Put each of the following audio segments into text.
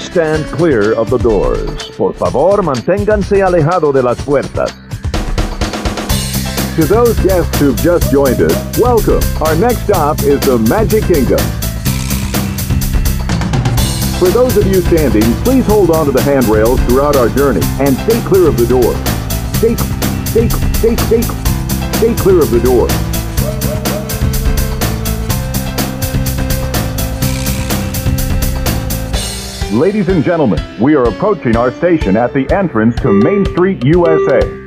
please stand clear of the doors. Por favor, manténganse alejado de las puertas. To those guests who've just joined us, welcome. Our next stop is the Magic Kingdom. For those of you standing, please hold on to the handrails throughout our journey and stay clear of the door. Stay, stay, stay, stay, stay clear of the door. Ladies and gentlemen, we are approaching our station at the entrance to Main Street, USA.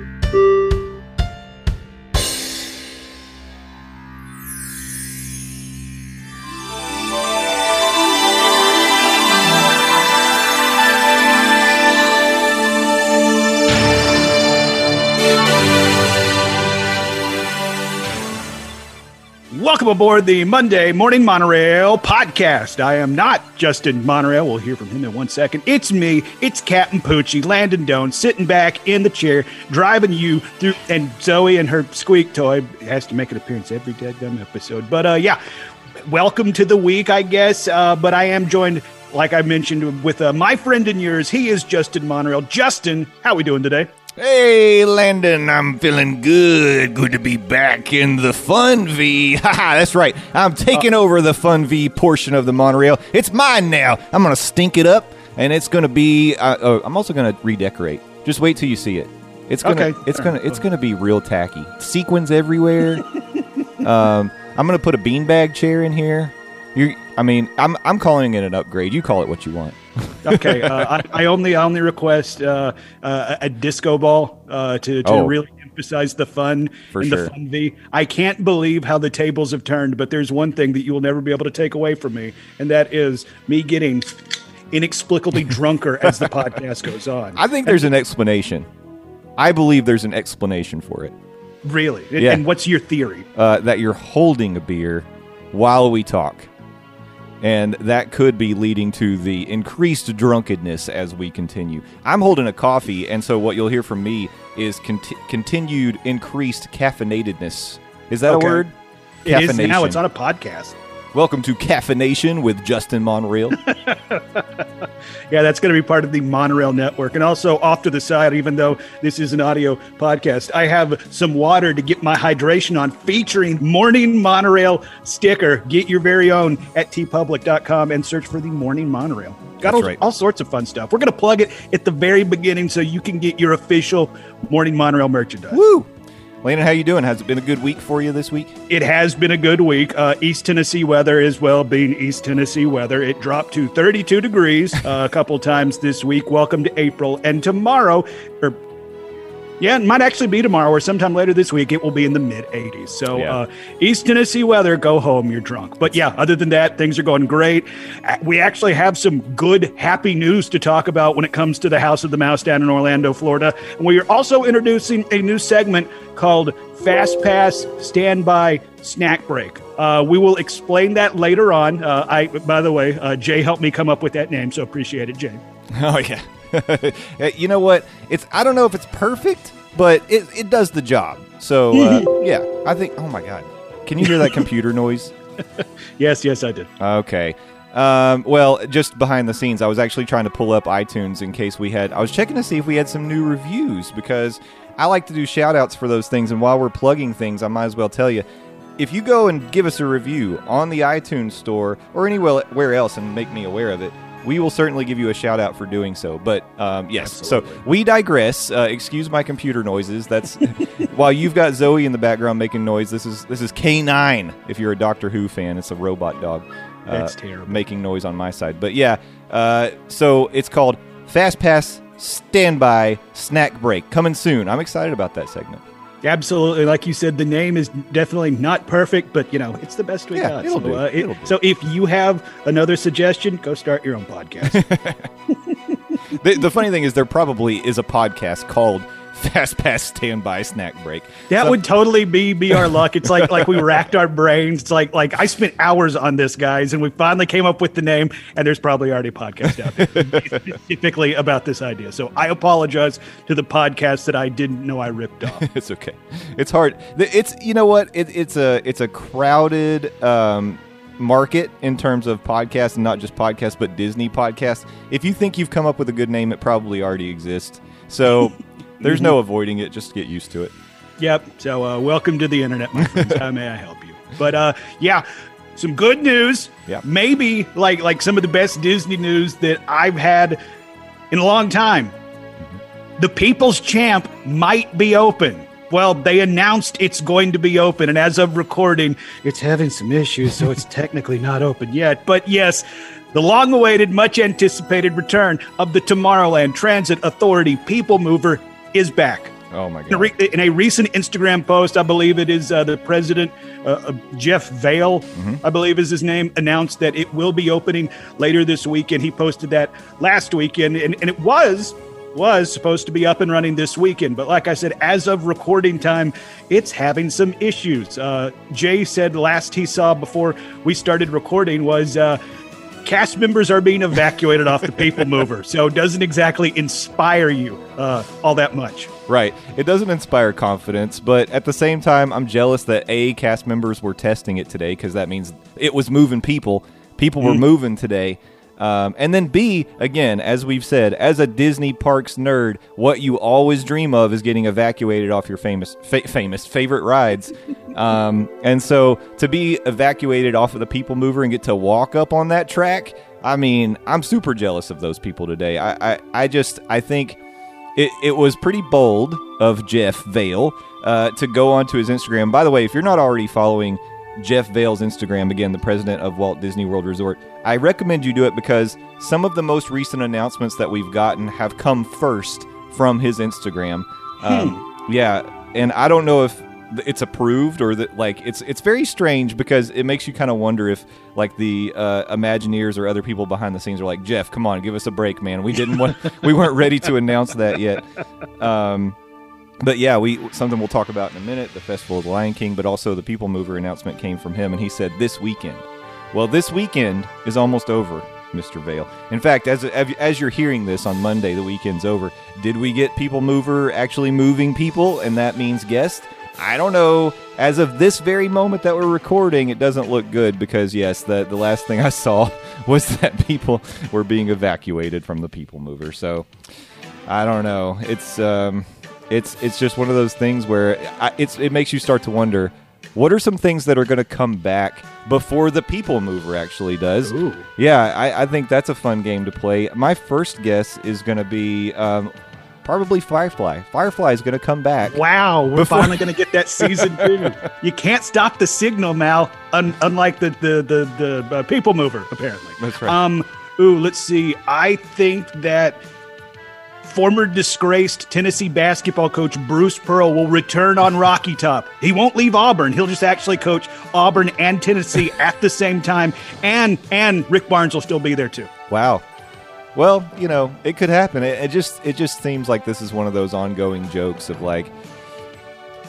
Welcome aboard the Monday Morning Monorail podcast. I am not Justin Monorail. We'll hear from him in one second. It's me. It's Captain Poochie, Landon Doan, sitting back in the chair, driving you through. And Zoe and her squeak toy has to make an appearance every dead dumb episode. But uh, yeah, welcome to the week, I guess. Uh, but I am joined, like I mentioned, with uh, my friend and yours. He is Justin Monorail. Justin, how we doing today? Hey, Landon, I'm feeling good. Good to be back in the Fun V. Haha, that's right. I'm taking over the Fun V portion of the monorail. It's mine now. I'm going to stink it up, and it's going to be. Uh, uh, I'm also going to redecorate. Just wait till you see it. It's gonna. Okay. It's gonna. It's gonna be real tacky. Sequins everywhere. um, I'm gonna put a beanbag chair in here. You. I mean, I'm. I'm calling it an upgrade. You call it what you want. okay, uh, I, I only I only request uh, uh, a disco ball uh, to to Oh. really emphasize the fun For in sure. the fun V. I can't believe how the tables have turned, but there's one thing that you will never be able to take away from me, and that is me getting inexplicably drunker as the podcast goes on. I think there's an explanation. I believe there's an explanation for it. really, and, Yeah. and what's your theory? uh, that you're holding a beer while we talk. And that could be leading to the increased drunkenness as we continue. I'm holding a coffee, and so what you'll hear from me is conti- continued increased caffeinatedness. Is that Okay. a word? It is now. It's on a podcast. Welcome to Caffeination with Justin Monreal. Yeah, that's going to be part of the Monorail Network. And also, off to the side, even though this is an audio podcast, I have some water to get my hydration on featuring Morning Monorail sticker. Get your very own at teepublic.com and search for the Morning Monorail. Got all, right. all sorts of fun stuff. We're going to plug it at the very beginning so you can get your official Morning Monorail merchandise. Woo! Landon, how you doing? Has it been a good week for you this week? It has been a good week. Uh, East Tennessee weather is well being East Tennessee weather. It dropped to 32 degrees uh, a couple times this week. Welcome to April. And tomorrow, or yeah, it might actually be tomorrow or sometime later this week. It will be in the mid 80s. So Yeah. uh, East Tennessee weather, go home. You're drunk. But yeah, other than that, things are going great. We actually have some good, happy news to talk about when it comes to the House of the Mouse down in Orlando, Florida. And we are also introducing a new segment called Fast Pass Standby Snack Break. Uh, we will explain that later on. Uh, I, by the way, uh, Jay helped me come up with that name, so appreciate it, Jay. Oh yeah. You know what? It's I don't know if it's perfect, but it, it does the job. So uh, yeah, I think. Oh my god, can you hear that computer noise? Yes, yes, I did. Okay. Um, well, just behind the scenes, I was actually trying to pull up iTunes in case we had. I was checking to see if we had some new reviews because I like to do shout outs for those things. And while we're plugging things, I might as well tell you if you go and give us a review on the iTunes store or anywhere else and make me aware of it, we will certainly give you a shout out for doing so. But um, yes, so we digress. Uh, excuse my computer noises. That's while you've got Zoe in the background making noise. This is this is K9. If you're a Doctor Who fan, it's a robot dog. uh, That's terrible. Making noise on my side, but yeah. Uh, so it's called Fast Pass Standby Snack Break coming soon. I'm excited about that segment. Absolutely, like you said, the name is definitely not perfect, but you know it's the best we Yeah, got. it'll so, do. uh, it- It'll do. so if you have another suggestion, go start your own podcast. The, the funny thing is, there probably is a podcast called Fast Pass Standby Snack Break. That So- would totally be be our luck. It's like like we racked our brains. It's like like I spent hours on this, guys, and we finally came up with the name. And there's probably already a podcast out there specifically about this idea. So I apologize to the podcast that I didn't know I ripped off. it's okay. It's hard. It's you know what? It, it's a it's a crowded um, market in terms of podcasts, and not just podcasts, but Disney podcasts. If you think you've come up with a good name, it probably already exists. So there's no avoiding it. Just get used to it. Yep. So uh, welcome to the internet, my friends. How may I help you? But uh, yeah, some good news. Yeah. Maybe like like some of the best Disney news that I've had in a long time. The People's Champ might be open. Well, they announced it's going to be open, and as of recording, it's having some issues, so it's technically not open yet. But yes, the long awaited, much anticipated return of the Tomorrowland Transit Authority People Mover is back. Oh my In a, god! re- in a recent Instagram post, I believe it is uh, the president, uh, uh, Jeff Vahle, I believe is his name, announced that it will be opening later this weekend. He posted that last weekend, and, and it was was supposed to be up and running this weekend. But like I said, as of recording time, it's having some issues. Uh, Jay said last he saw before we started recording was. Uh, Cast members are being evacuated off the People Mover, so it doesn't exactly inspire you uh, all that much. Right. It doesn't inspire confidence, but at the same time, I'm jealous that A, cast members were testing it today because that means it was moving people. People were moving today. Um, and then B, again, as we've said, as a Disney parks nerd, what you always dream of is getting evacuated off your famous, fa- famous favorite rides. Um, and so to be evacuated off of the People Mover and get to walk up on that track, I mean, I'm super jealous of those people today. I, I, I just, I think it, it was pretty bold of Jeff Vahle uh, to go onto his Instagram. By the way, if you're not already following Jeff Vahle's Instagram, again, the president of Walt Disney World Resort, I recommend you do it because some of the most recent announcements that we've gotten have come first from his Instagram. Um, yeah, and I don't know if it's approved or that like it's it's very strange because it makes you kind of wonder if like the uh, Imagineers or other people behind the scenes are like Jeff, come on, give us a break, man. We didn't want we weren't ready to announce that yet. Um, but yeah, we something we'll talk about in a minute. The Festival of the Lion King, but also the People Mover announcement came from him, and he said this weekend. Well, this weekend is almost over, Mr. Vahle. In fact, as as you're hearing this on Monday, the weekend's over. Did we get People Mover actually moving people, and that means guests? I don't know. As of this very moment that we're recording, it doesn't look good because yes, the the last thing I saw was that people were being evacuated from the People Mover. So I don't know. It's um, it's it's just one of those things where I, it's it makes you start to wonder what are some things that are going to come back before the People Mover actually does. Ooh. Yeah, I, I think that's a fun game to play. My first guess is going to be um, probably Firefly. Firefly is going to come back. Wow, we're Before- finally going to get that season two. You can't stop the signal, Mal. Un- unlike the the the, the uh, People Mover, apparently. That's right. Um, ooh, let's see. I think that former disgraced Tennessee basketball coach Bruce Pearl will return on Rocky Top. He won't leave Auburn. He'll just actually coach Auburn and Tennessee at the same time, and and Rick Barnes will still be there too. Wow. Well, you know, it could happen. It, it just it just seems like this is one of those ongoing jokes of like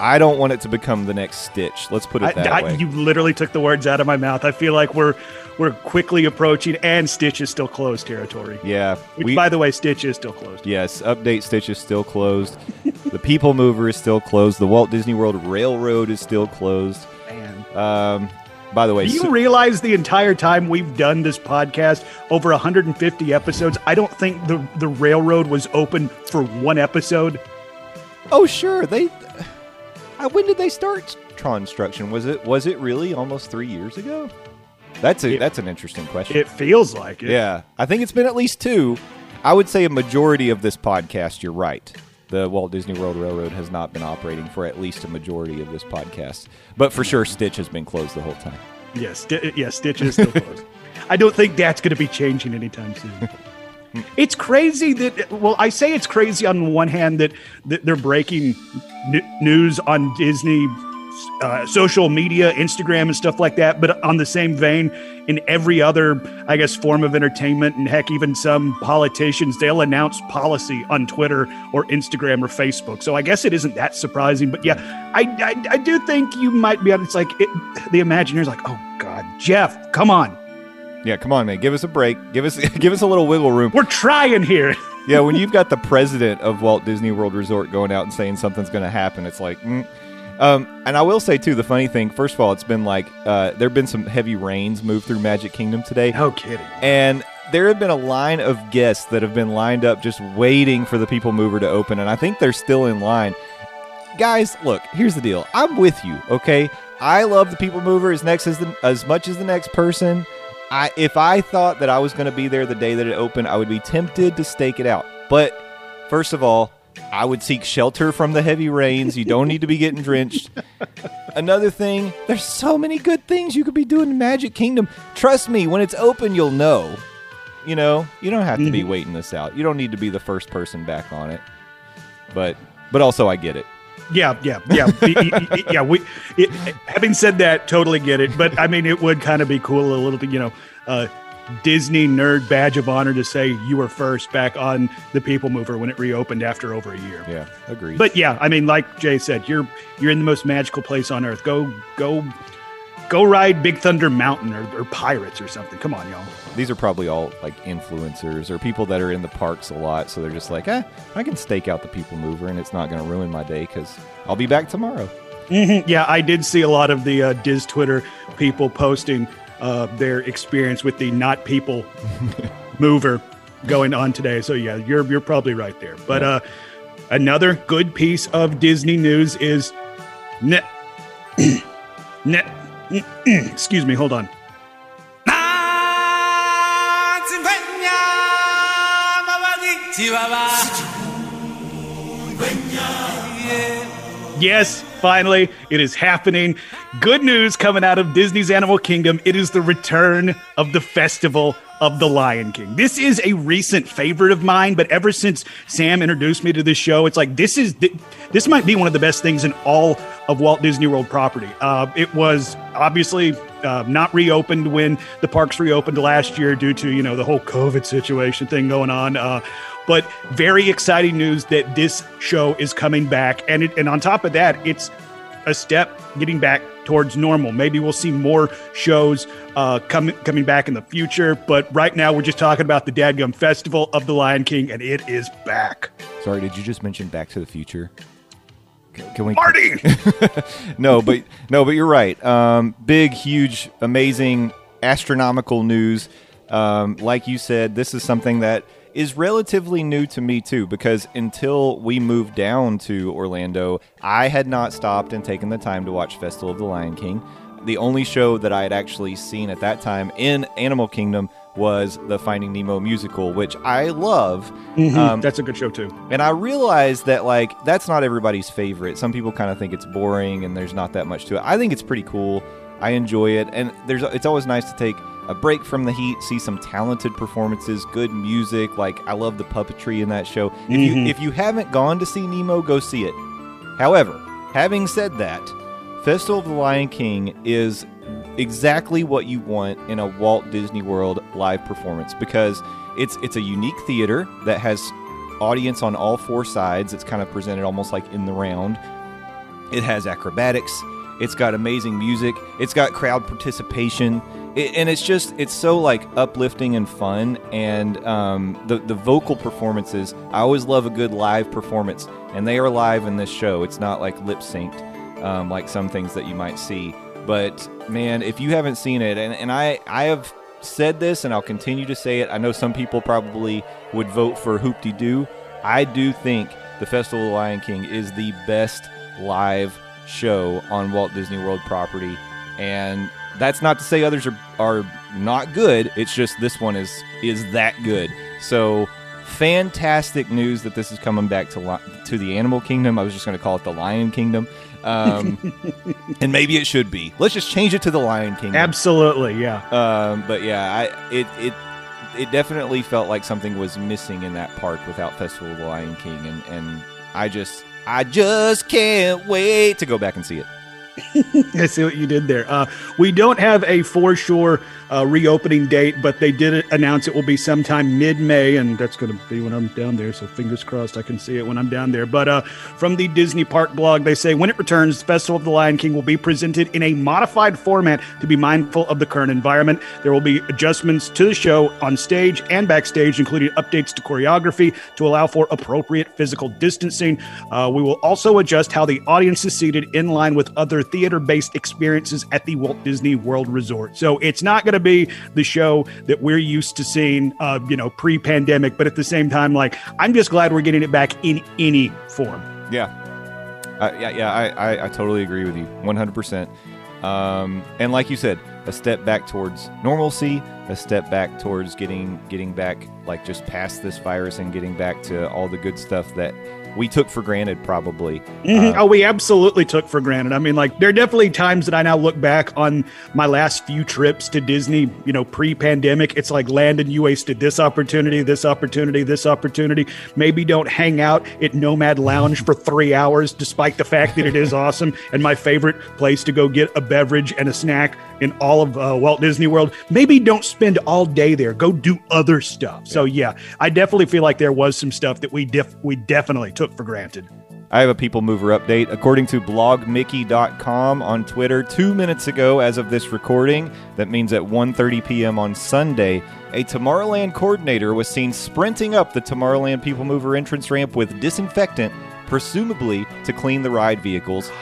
I don't want it to become the next Stitch. Let's put it I, that I- way. you literally took the words out of my mouth. I feel like we're we're quickly approaching, and Stitch is still closed territory. yeah. Which, we- by the way, Stitch is still closed. Yes, Update Stitch is still closed. the People Mover is still closed. The Walt Disney World Railroad is still closed. Man. Um, by the way, Do you so- realize the entire time we've done this podcast, over 150 episodes, I don't think the, the railroad was open for one episode. oh sure, they. Uh, when did they start construction? Was it was it really almost three years ago? That's a It- that's an interesting question. It feels like it. Yeah, I think it's been at least two. I would say a majority of this podcast. You're right. The Walt Disney World Railroad has not been operating for at least a majority of this podcast, but for sure, Stitch has been closed the whole time. Yes, Sti- yes, Stitch is still closed. I don't think that's going to be changing anytime soon. It's crazy that well, I say it's crazy on one hand that, that they're breaking n- news on Disney uh, social media, Instagram, and stuff like that. But on the same vein, in every other, I guess, form of entertainment, and heck, even some politicians, they'll announce policy on Twitter or Instagram or Facebook. So I guess it isn't that surprising. But yeah, I I, I do think you might be. on. It's like it, the Imagineers, like, oh God, Jeff, come on, Yeah, come on, man. Give us a break. Give us give us a little wiggle room. we're trying here. Yeah, when you've got the president of Walt Disney World Resort going out and saying something's going to happen, it's like, mm. Um, and I will say too, the funny thing. First of all, it's been like uh, there have been some heavy rains move through Magic Kingdom today, No kidding. and there have been a line of guests that have been lined up just waiting for the People Mover to open, and I think they're still in line. Guys, look, here's the deal. I'm with you, okay? I love the People Mover as next as the, as much as the next person. I if I thought that I was going to be there the day that it opened, I would be tempted to stake it out. But first of all, I would seek shelter from the heavy rains. You don't need to be getting drenched. Another thing, there's so many good things you could be doing in Magic Kingdom. Trust me, when it's open, you'll know. You know, you don't have to be mm-hmm. waiting this out. You don't need to be the first person back on it. But but also I get it. Yeah, yeah, yeah, yeah. We, it, having said that, totally get it. But I mean, it would kind of be cool a little bit, you know, uh, Disney nerd badge of honor to say you were first back on the People Mover when it reopened after over a year. Yeah, agreed. But yeah, I mean, like Jay said, you're you're in the most magical place on earth. Go go go ride Big Thunder Mountain or, or Pirates or something. Come on, y'all. these are probably all like influencers or people that are in the parks a lot, so they're just like, eh, I can stake out the people mover, and it's not going to ruin my day because I'll be back tomorrow. Mhm. Yeah, I did see a lot of the uh, Diz Twitter people posting uh, their experience with the not people mover going on today. So yeah, you're you're probably right there. But uh, another good piece of Disney news is net net. Excuse me, hold on. Yes, finally, it is happening. Good news coming out of Disney's Animal Kingdom. It is the return of the Festival of the Lion King. This is a recent favorite of mine, but ever since Sam introduced me to this show, it's like this is this might be one of the best things in all of Walt Disney World property. Uh, it was obviously uh, not reopened when the parks reopened last year due to you know the whole COVID situation thing going on. Uh, but very exciting news that this show is coming back, and it, and on top of that, it's a step getting back towards normal. Maybe we'll see more shows uh, coming coming back in the future, but right now we're just talking about the Dadgum Festival of the Lion King, and it is back. Sorry, did you just mention Back to the Future? Can, can we? Marty, no, but no, but you're right. Um, big, huge, amazing, astronomical news. Um, like you said, this is something that is relatively new to me too, because until we moved down to Orlando, I had not stopped and taken the time to watch Festival of the Lion King. The only show that I had actually seen at that time in Animal Kingdom was the Finding Nemo musical, which I love. Um, that's a good show too. and I realized that like that's not everybody's favorite. Some people kind of think it's boring and there's not that much to it. I think it's pretty cool. I enjoy it, and there's it's always nice to take a break from the heat, see some talented performances, good music. Like I love the puppetry in that show. If you mm-hmm. if you haven't gone to see Nemo, go see it. However, having said that, Festival of the Lion King is exactly what you want in a Walt Disney World live performance because it's it's a unique theater that has audience on all four sides. It's kind of presented almost like in the round. It has acrobatics. It's got amazing music. It's got crowd participation, it, and it's just it's so like uplifting and fun. And um, the the vocal performances. I always love a good live performance, and they are live in this show. It's not like lip synced um, like some things that you might see. But man, if you haven't seen it, and, and I I have said this, and I'll continue to say it. I know some people probably would vote for Hoop De Doo. I do think the Festival of the Lion King is the best live show on Walt Disney World property, and that's not to say others are are not good. It's just this one is is that good. So fantastic news that this is coming back to li- to the Animal Kingdom. I was just going to call it the Lion Kingdom, um, and maybe it should be. Let's just change it to the Lion Kingdom. Absolutely, yeah. Um, but yeah, I it it it definitely felt like something was missing in that park without Festival of the Lion King, and and I just I just can't wait to go back and see it. I see what you did there. Uh, we don't have a for sure uh, reopening date, but they did announce it will be sometime mid May, and that's going to be when I'm down there. So fingers crossed I can see it when I'm down there. But uh, from the Disney Park blog, they say when it returns, the Festival of the Lion King will be presented in a modified format to be mindful of the current environment. There will be adjustments to the show on stage and backstage, including updates to choreography to allow for appropriate physical distancing. Uh, we will also adjust how the audience is seated in line with other theater based experiences at the Walt Disney World Resort. So it's not going to be the show that we're used to seeing, uh, you know, pre pandemic, but at the same time, like, I'm just glad we're getting it back in any form. Yeah. Uh, yeah, yeah, I, I, I totally agree with you 100%. Um, and like you said, a step back towards normalcy, a step back towards getting getting back like just past this virus and getting back to all the good stuff that we took for granted probably. Mm-hmm. Uh, oh, we absolutely took for granted. I mean, like there are definitely times that I now look back on my last few trips to Disney, you know, pre-pandemic. It's like Landon, you wasted this opportunity, this opportunity, this opportunity. Maybe don't hang out at Nomad Lounge for three hours, despite the fact that it is awesome and my favorite place to go get a beverage and a snack in all of uh, Walt Disney World. Maybe don't spend all day there. Go do other stuff. So yeah, I definitely feel like there was some stuff that we def- we definitely took for granted. I have a People Mover update. According to blogmickey.com on Twitter, two minutes ago, as of this recording, that means at 1.30 p.m. on Sunday, a Tomorrowland coordinator was seen sprinting up the Tomorrowland People Mover entrance ramp with disinfectant, presumably to clean the ride vehicles.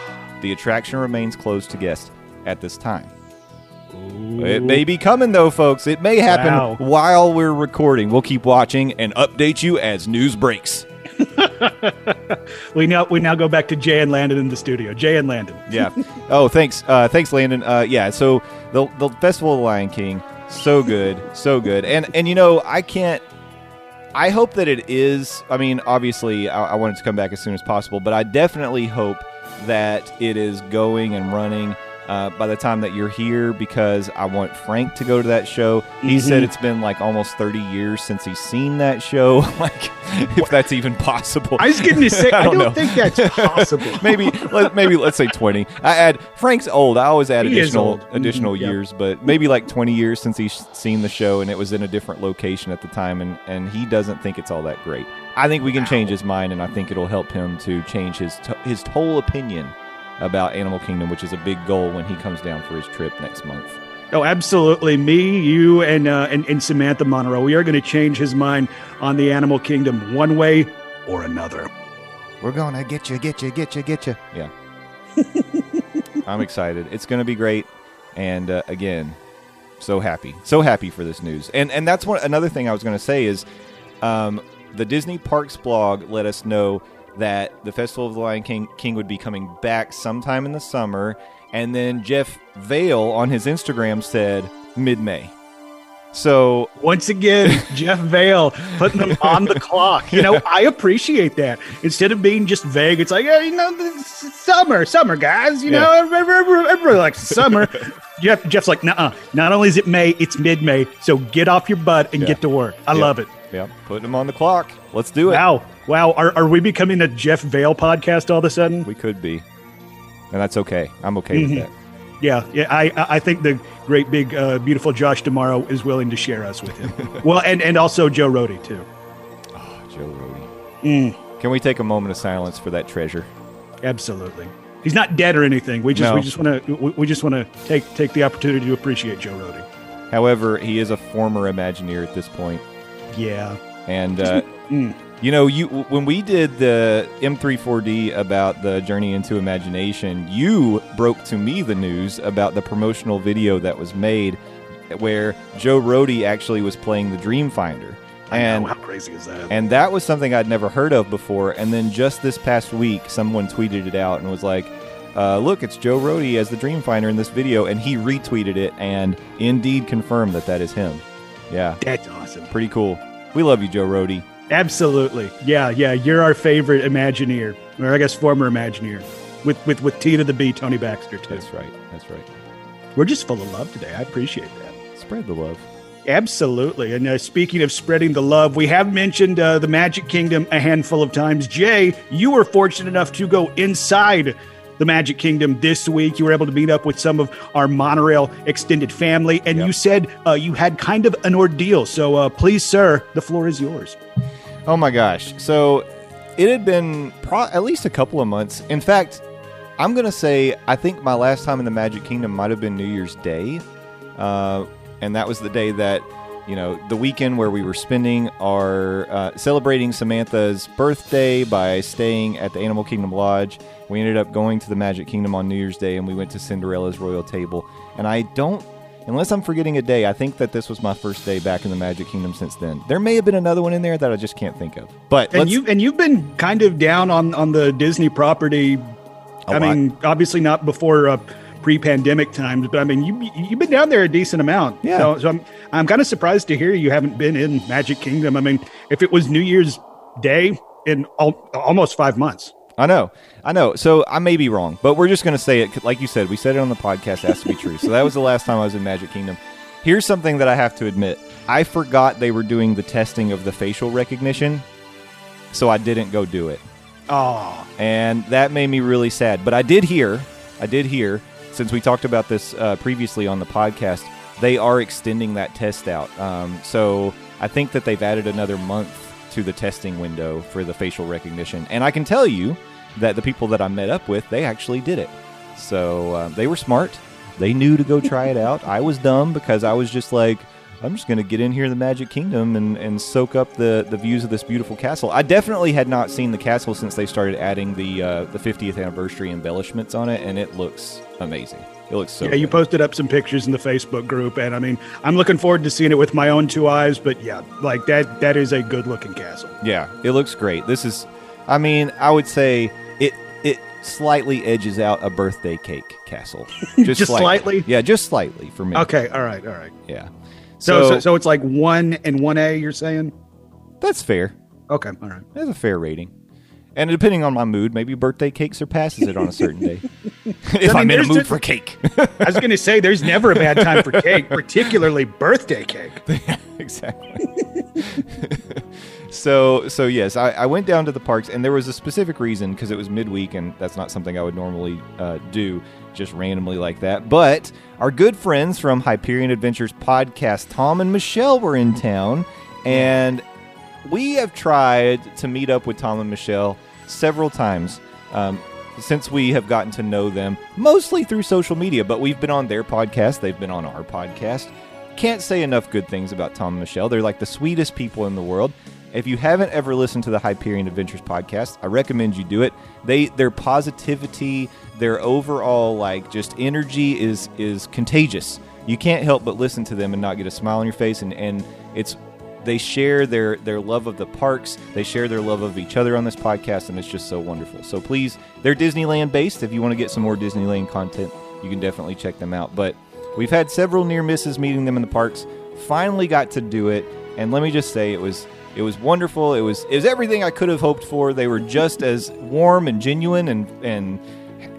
The attraction remains closed to guests at this time. It may be coming though, folks. It may happen Wow. while we're recording. We'll keep watching and update you as news breaks. We now we now go back to Jay and Landon in the studio. Jay and Landon. yeah. Oh, thanks. Uh, thanks, Landon. Uh, yeah. So the the Festival of the Lion King, so good, so good. And and you know, I can't. I hope that it is. I mean, obviously, I, I want it to come back as soon as possible, but I definitely hope that it is going and running. Uh, by the time that you're here, because I want Frank to go to that show. He said it's been like almost 30 years since he's seen that show. like, if that's even possible. I was getting to say, I, I don't, don't know. think that's possible. maybe let, maybe let's say 20 i add frank's old i always add He additional. Mhm, additional yep. years but maybe like 20 years since he's seen the show and it was in a different location at the time and and he doesn't think it's all that great i think we can change his mind and i think it'll help him to change his to- his whole opinion about animal kingdom which is a big goal when he comes down for his trip next month Oh, absolutely. Me, you, and uh, and, and Samantha Monroe. We are going to change his mind on the animal kingdom one way or another. we're gonna get you get you get you get you yeah i'm excited it's gonna be great and uh, again so happy so happy for this news and and that's one another thing i was gonna say is um, the disney parks blog let us know that the festival of the lion king king would be coming back sometime in the summer and then jeff vahle on his instagram said mid-may so Once again, Jeff Vahle putting them on the clock. You know, I appreciate that. Instead of being just vague, it's like, yeah, you know, summer, summer, guys. You know, everybody, everybody, likes summer. Jeff, Jeff's like, nah. Not only is it May, it's mid-May. So get off your butt and Yeah. get to work. I Yeah. love it. Yeah putting him on the clock let's do it Wow, wow. Are, are we becoming a Jeff Vahle podcast all of a sudden? we could be and that's okay i'm okay with Mhm. that Yeah, yeah. I I think the great big uh, beautiful Josh Tomorrow is willing to share us with him. well, and and also Joe Rohde too. Joe Rohde. Mm, Can we take a moment of silence for that treasure? absolutely. He's not dead or anything. We just No. we just want to we, we just want to take take the opportunity to appreciate Joe Rohde. However, he is a former Imagineer at this point, Yeah. and uh, Mm. you know, you when we did the M34D about the Journey into Imagination, you broke to me the news about the promotional video that was made, where Joe Rohde actually was playing the Dreamfinder, I and know, how crazy is that? And that was something I'd never heard of before. And then just this past week, someone tweeted it out and was like, uh, look, it's Joe Rohde as the Dreamfinder in this video. And he retweeted it and indeed confirmed that that is him. Yeah, That's awesome. pretty cool. We love you, Joe Rohde. Absolutely. Yeah, yeah. You're our favorite Imagineer, or I guess former Imagineer, with with with T to the B, Tony Baxter too. That's right. That's right. We're just full of love today. I appreciate that. Spread the love. Absolutely. And uh, speaking of spreading the love, we have mentioned uh, the Magic Kingdom a handful of times. Jay, you were fortunate enough to go inside the Magic Kingdom this week. You were able to meet up with some of our monorail extended family, and Yep. you said uh, you had kind of an ordeal. So uh, please, sir, the floor is yours. Oh my gosh. So it had been pro- at least a couple of months. In fact, I'm going to say I think my last time in the Magic Kingdom might have been New Year's Day. Uh, and that was the day that, you know, the weekend where we were spending our uh, celebrating Samantha's birthday by staying at the Animal Kingdom Lodge. We ended up going to the Magic Kingdom on New Year's Day and we went to Cinderella's Royal Table. And I don't Unless I'm forgetting a day, I think that this was my first day back in the Magic Kingdom since then. There may have been another one in there that I just can't think of. But And you and you've been kind of down on on the Disney property. I mean, obviously not before uh, pre-pandemic times, but I mean, you you've been down there a decent amount. Yeah. So, so I'm I'm kind of surprised to hear you haven't been in Magic Kingdom. I mean, if it was New Year's Day in al- almost five months. I know, I know. So I may be wrong, but we're just going to say it. Like you said, we said it on the podcast. It has to be true. So that was the last time I was in Magic Kingdom. Here's something that I have to admit. I forgot they were doing the testing of the facial recognition, so I didn't go do it. Oh, and that made me really sad. But I did hear, I did hear, since we talked about this uh, previously on the podcast, they are extending that test out. Um, so I think that they've added another month to the testing window for the facial recognition. And I can tell you that the people that I met up with, they actually did it. So uh, they were smart. They knew to go try it out. I was dumb because I was just like, I'm just going to get in here in the Magic Kingdom and, and soak up the, the views of this beautiful castle. I definitely had not seen the castle since they started adding the uh, the 50th anniversary embellishments on it, and it looks amazing. It looks so. yeah. You posted up some pictures in the Facebook group, and I mean, I'm looking forward to seeing it with my own two eyes. But yeah, like that that is a good looking castle. Yeah, it looks great. This is, I mean, I would say it it slightly edges out a birthday cake castle. Just slightly? Yeah, just slightly for me. Okay, all right, all right. Yeah. So so, so it's like one and one A. You're saying? that's fair. Okay, all right. That's a fair rating. And depending on my mood, maybe birthday cake surpasses it on a certain day. if I I'm mean, in a mood just- for cake. I was going to say, there's never a bad time for cake, particularly birthday cake. exactly. so so yes, I, I went down to the parks, and there was a specific reason because it was midweek, and that's not something I would normally uh, do just randomly like that. But our good friends from Hyperion Adventures podcast, Tom and Michelle, were in town, and we have tried to meet up with Tom and Michelle several times. Um, since we have gotten to know them mostly through social media, but we've been on their podcast, they've been on our podcast. Can't say enough good things about Tom and Michelle. They're like the sweetest people in the world. If you haven't ever listened to the Hyperion Adventures podcast, I recommend you do it. They their positivity, their overall like just energy is is contagious. You can't help but listen to them and not get a smile on your face and and it's they share their their love of the parks. They share their love of each other on this podcast and it's just so wonderful. So please they're disneyland based. If you want to get some more disneyland content you can definitely check them out. But we've had several near misses meeting them in the parks. Finally got to do it and let me just say it was it was wonderful it was it was everything i could have hoped for they were just as warm and genuine and and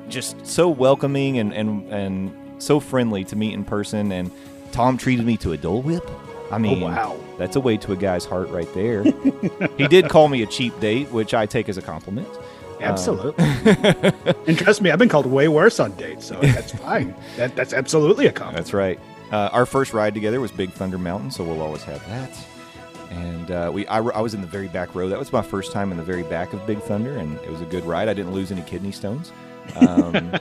just so welcoming and and and so friendly to meet in person and tom treated me to a dole whip i mean wow. that's a way to a guy's heart right there. he did call me a cheap date, which I take as a compliment. Absolutely. and trust me, I've been called way worse on dates, so that's fine. That, that's absolutely a compliment. That's right. Uh, our first ride together was Big Thunder Mountain, so we'll always have that. And uh, we, I, I was in the very back row. That was my first time in the very back of Big Thunder, and it was a good ride. I didn't lose any kidney stones. Um,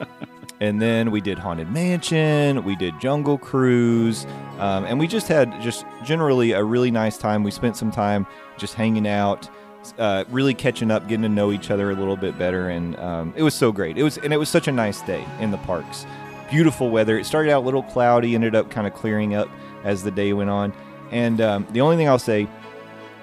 and then we did Haunted Mansion, we did Jungle Cruise, um, and we just had just generally a really nice time. We spent some time just hanging out, uh, really catching up, getting to know each other a little bit better, and um, it was so great. It was and it was such a nice day in the parks. Beautiful weather. It started out a little cloudy, ended up kind of clearing up as the day went on. And um, the only thing I'll say,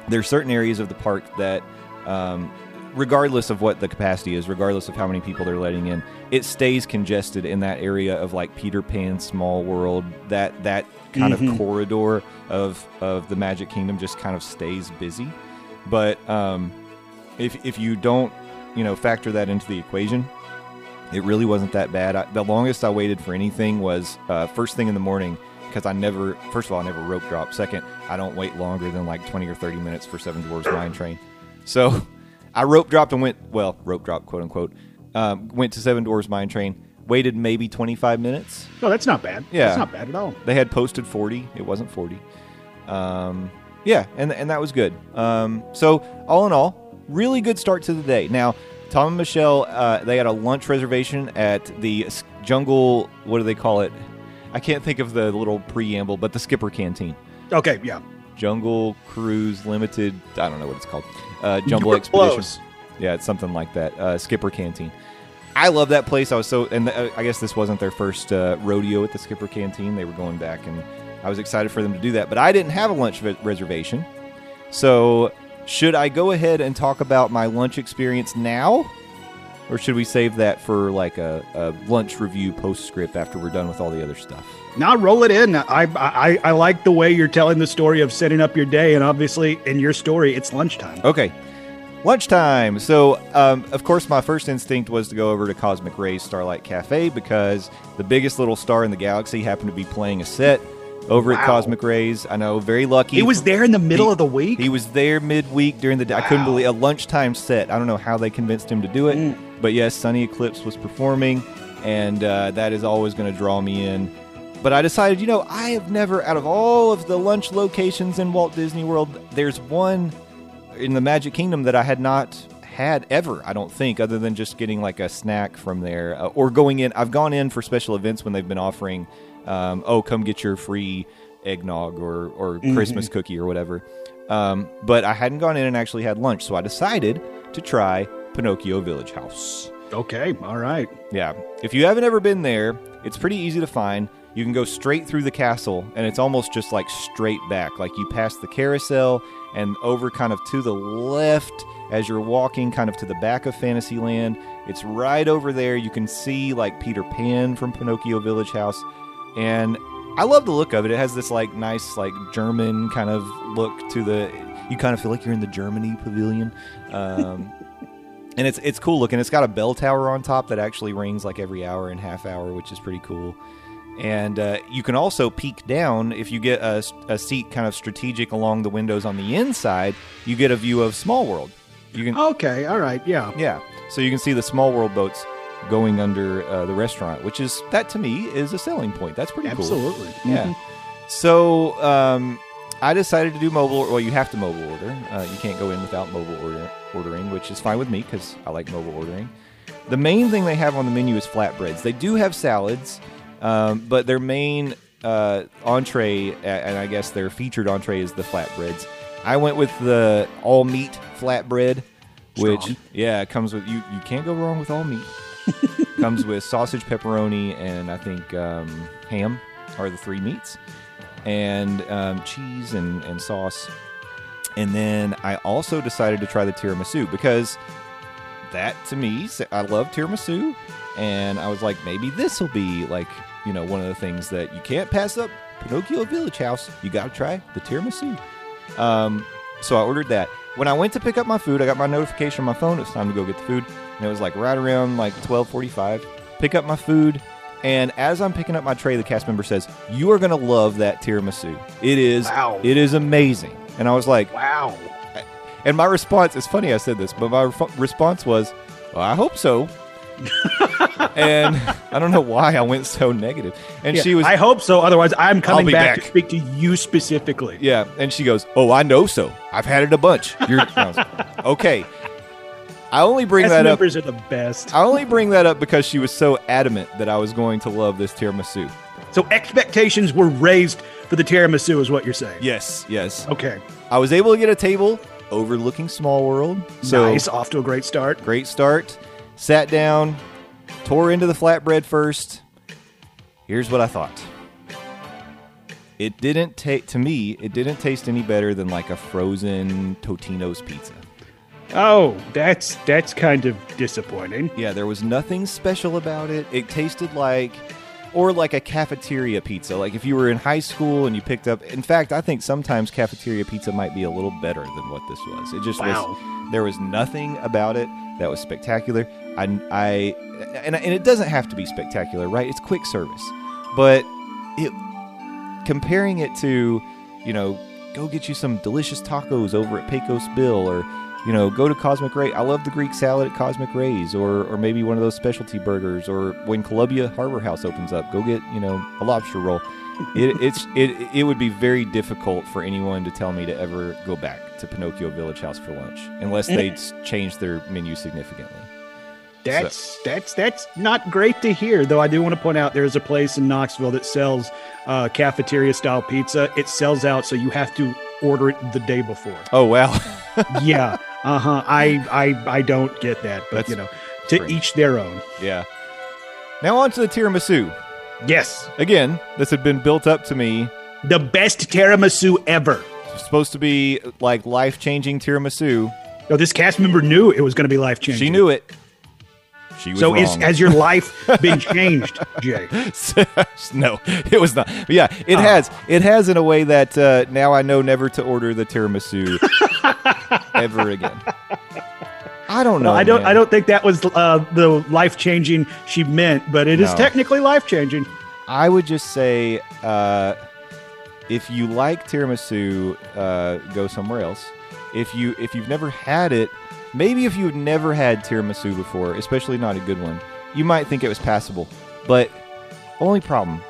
there are certain areas of the park that um, regardless of what the capacity is, regardless of how many people they're letting in, it stays congested in that area of like Peter Pan Small World. That that kind of corridor of of the Magic Kingdom just kind of stays busy. But um, if if you don't, you know, factor that into the equation, it really wasn't that bad. I, the longest I waited for anything was uh, first thing in the morning because I never, first of all, I never rope drop. Second, I don't wait longer than like 20 or 30 minutes for Seven Dwarfs Mine Train. So I rope dropped and went, well, rope drop, quote unquote. Um, went to Seven Dwarfs Mine Train. Waited maybe 25 minutes. No, that's not bad. Yeah. That's not bad at all. They had posted 40. It wasn't 40. Um, yeah, and and that was good. Um, so all in all, really good start to the day. Now, Tom and Michelle, uh, they had a lunch reservation at the Jungle. What do they call it? I can't think of the little preamble, but the Skipper Canteen. Okay, yeah. Jungle Cruise Limited. I don't know what it's called. Uh, Jumble were Expedition. close. Yeah, it's something like that. Uh, Skipper Canteen. I love that place. I was so, and uh, I guess this wasn't their first uh, rodeo at the Skipper Canteen. They were going back, and I was excited for them to do that. But I didn't have a lunch ve- reservation, so should I go ahead and talk about my lunch experience now, or should we save that for like a, a lunch review postscript after we're done with all the other stuff? Now roll it in. I, I I like the way you're telling the story of setting up your day, and obviously in your story, it's lunchtime. Okay. Lunchtime. So, um, of course, my first instinct was to go over to Cosmic Rays Starlight Cafe because the biggest little star in the galaxy happened to be playing a set over at Cosmic Rays. I know, very lucky. He was there in the middle He- of the week. He was there midweek during the day. I couldn't believe a lunchtime set. I don't know how they convinced him to do it, Mm. but yes, Sonny Eclipse was performing, and uh, that is always going to draw me in. But I decided, you know, I have never, out of all of the lunch locations in Walt Disney World, there's one in the Magic Kingdom that I had not had ever, I don't think, other than just getting like a snack from there uh, or going in. I've gone in for special events when they've been offering, um, oh, come get your free eggnog or, or Christmas cookie or whatever. Um, but I hadn't gone in and actually had lunch, so I decided to try Pinocchio Village House. okay, all right. Yeah. If you haven't ever been there, it's pretty easy to find. You can go straight through the castle, and it's almost just like straight back. Like you pass the carousel and over kind of to the left as you're walking kind of to the back of Fantasyland. It's right over there. You can see like Peter Pan from Pinocchio Village House. And I love the look of it. It has this like nice, like German kind of look to the. You kind of feel like you're in the Germany pavilion. Um, and it's it's cool looking. It's got a bell tower on top that actually rings like every hour and half hour, which is pretty cool. And uh, you can also peek down if you get a, a seat kind of strategic along the windows on the inside. You get a view of Small World. You can Okay, all right, yeah. yeah, so you can see the Small World boats going under uh, the restaurant, which is that to me is a selling point. That's pretty cool. Absolutely. Yeah. Mhm. So um, I decided to do mobile. Well, you have to mobile order. Uh, you can't go in without mobile order, ordering, which is fine with me because I like mobile ordering. The main thing they have on the menu is flatbreads. They do have salads, um, but their main uh, entree, and I guess their featured entree is the flatbreads. I went with the all meat flatbread, which Strong. yeah, it comes with you. You can't go wrong with all meat. comes with sausage, pepperoni, and I think um, ham are the three meats, and um, cheese and, and sauce. And then I also decided to try the tiramisu because that to me, I love tiramisu, and I was like, maybe this will be like you know one of the things that you can't pass up. Pinocchio Village House, you got to try the tiramisu. Um, so I ordered that. When I went to pick up my food, I got my notification on my phone. It's time to go get the food, and it was like right around like twelve forty-five. Pick up my food, and as I'm picking up my tray, the cast member says, "You are gonna love that tiramisu. It is, Wow. it is amazing." And I was like, Wow. and my response, it's funny I said this, but my ref- response was, well, I hope so. and I don't know why I went so negative. And Yeah, she was, I hope so. Otherwise, I'm coming back, back. to speak to you specifically. yeah. And she goes, oh, I know so. I've had it a bunch. You're, I was like, okay. I only bring Cast that up. members are the best. I only bring that up because she was so adamant that I was going to love this tiramisu. So expectations were raised for the tiramisu, is what you're saying. Yes, yes. Okay. I was able to get a table overlooking Small World. So nice. Off to a great start. Great start. Sat down, tore into the flatbread first. Here's what I thought. It didn't take to me, it didn't taste any better than like a frozen Totino's pizza. Oh, that's that's kind of disappointing. Yeah, there was nothing special about it. It tasted like or like a cafeteria pizza. Like if you were in high school and you picked up In fact, I think sometimes cafeteria pizza might be a little better than what this was. It just Wow. was there was nothing about it that was spectacular. I I and, and it doesn't have to be spectacular, right? It's quick service. But it comparing it to, you know, go get you some delicious tacos over at Pecos Bill or you know, go to Cosmic Ray. I love the Greek salad at Cosmic Rays, or or maybe one of those specialty burgers, or when Columbia Harbor House opens up, go get you know a lobster roll. It, it's it it would be very difficult for anyone to tell me to ever go back to Pinocchio Village House for lunch unless they change their menu significantly. That's that's that's not great to hear. Though I do want to point out there's a place in Knoxville that sells uh, cafeteria style pizza. It sells out, so you have to order it the day before. Oh wow, yeah, uh huh. I I I don't get that, but That's you know, to strange. each their own. yeah. Now on to the tiramisu. Yes, Again, this had been built up to me. the best tiramisu ever. Supposed to be like life changing tiramisu. No, this cast member knew it was going to be life changing. She knew it. So wrong. is, has your life been changed, Jay? no, it was not. But yeah, Oh. it has. It has in a way that uh, now I know never to order the tiramisu ever again. I don't know. No, I don't. man. I don't think that was uh, the life changing she meant, but it is No. technically life changing. I would just say, uh, if you like tiramisu, uh, go somewhere else. If you if you've never had it, maybe if you've never had tiramisu before, especially not a good one, you might think it was passable. But only problem,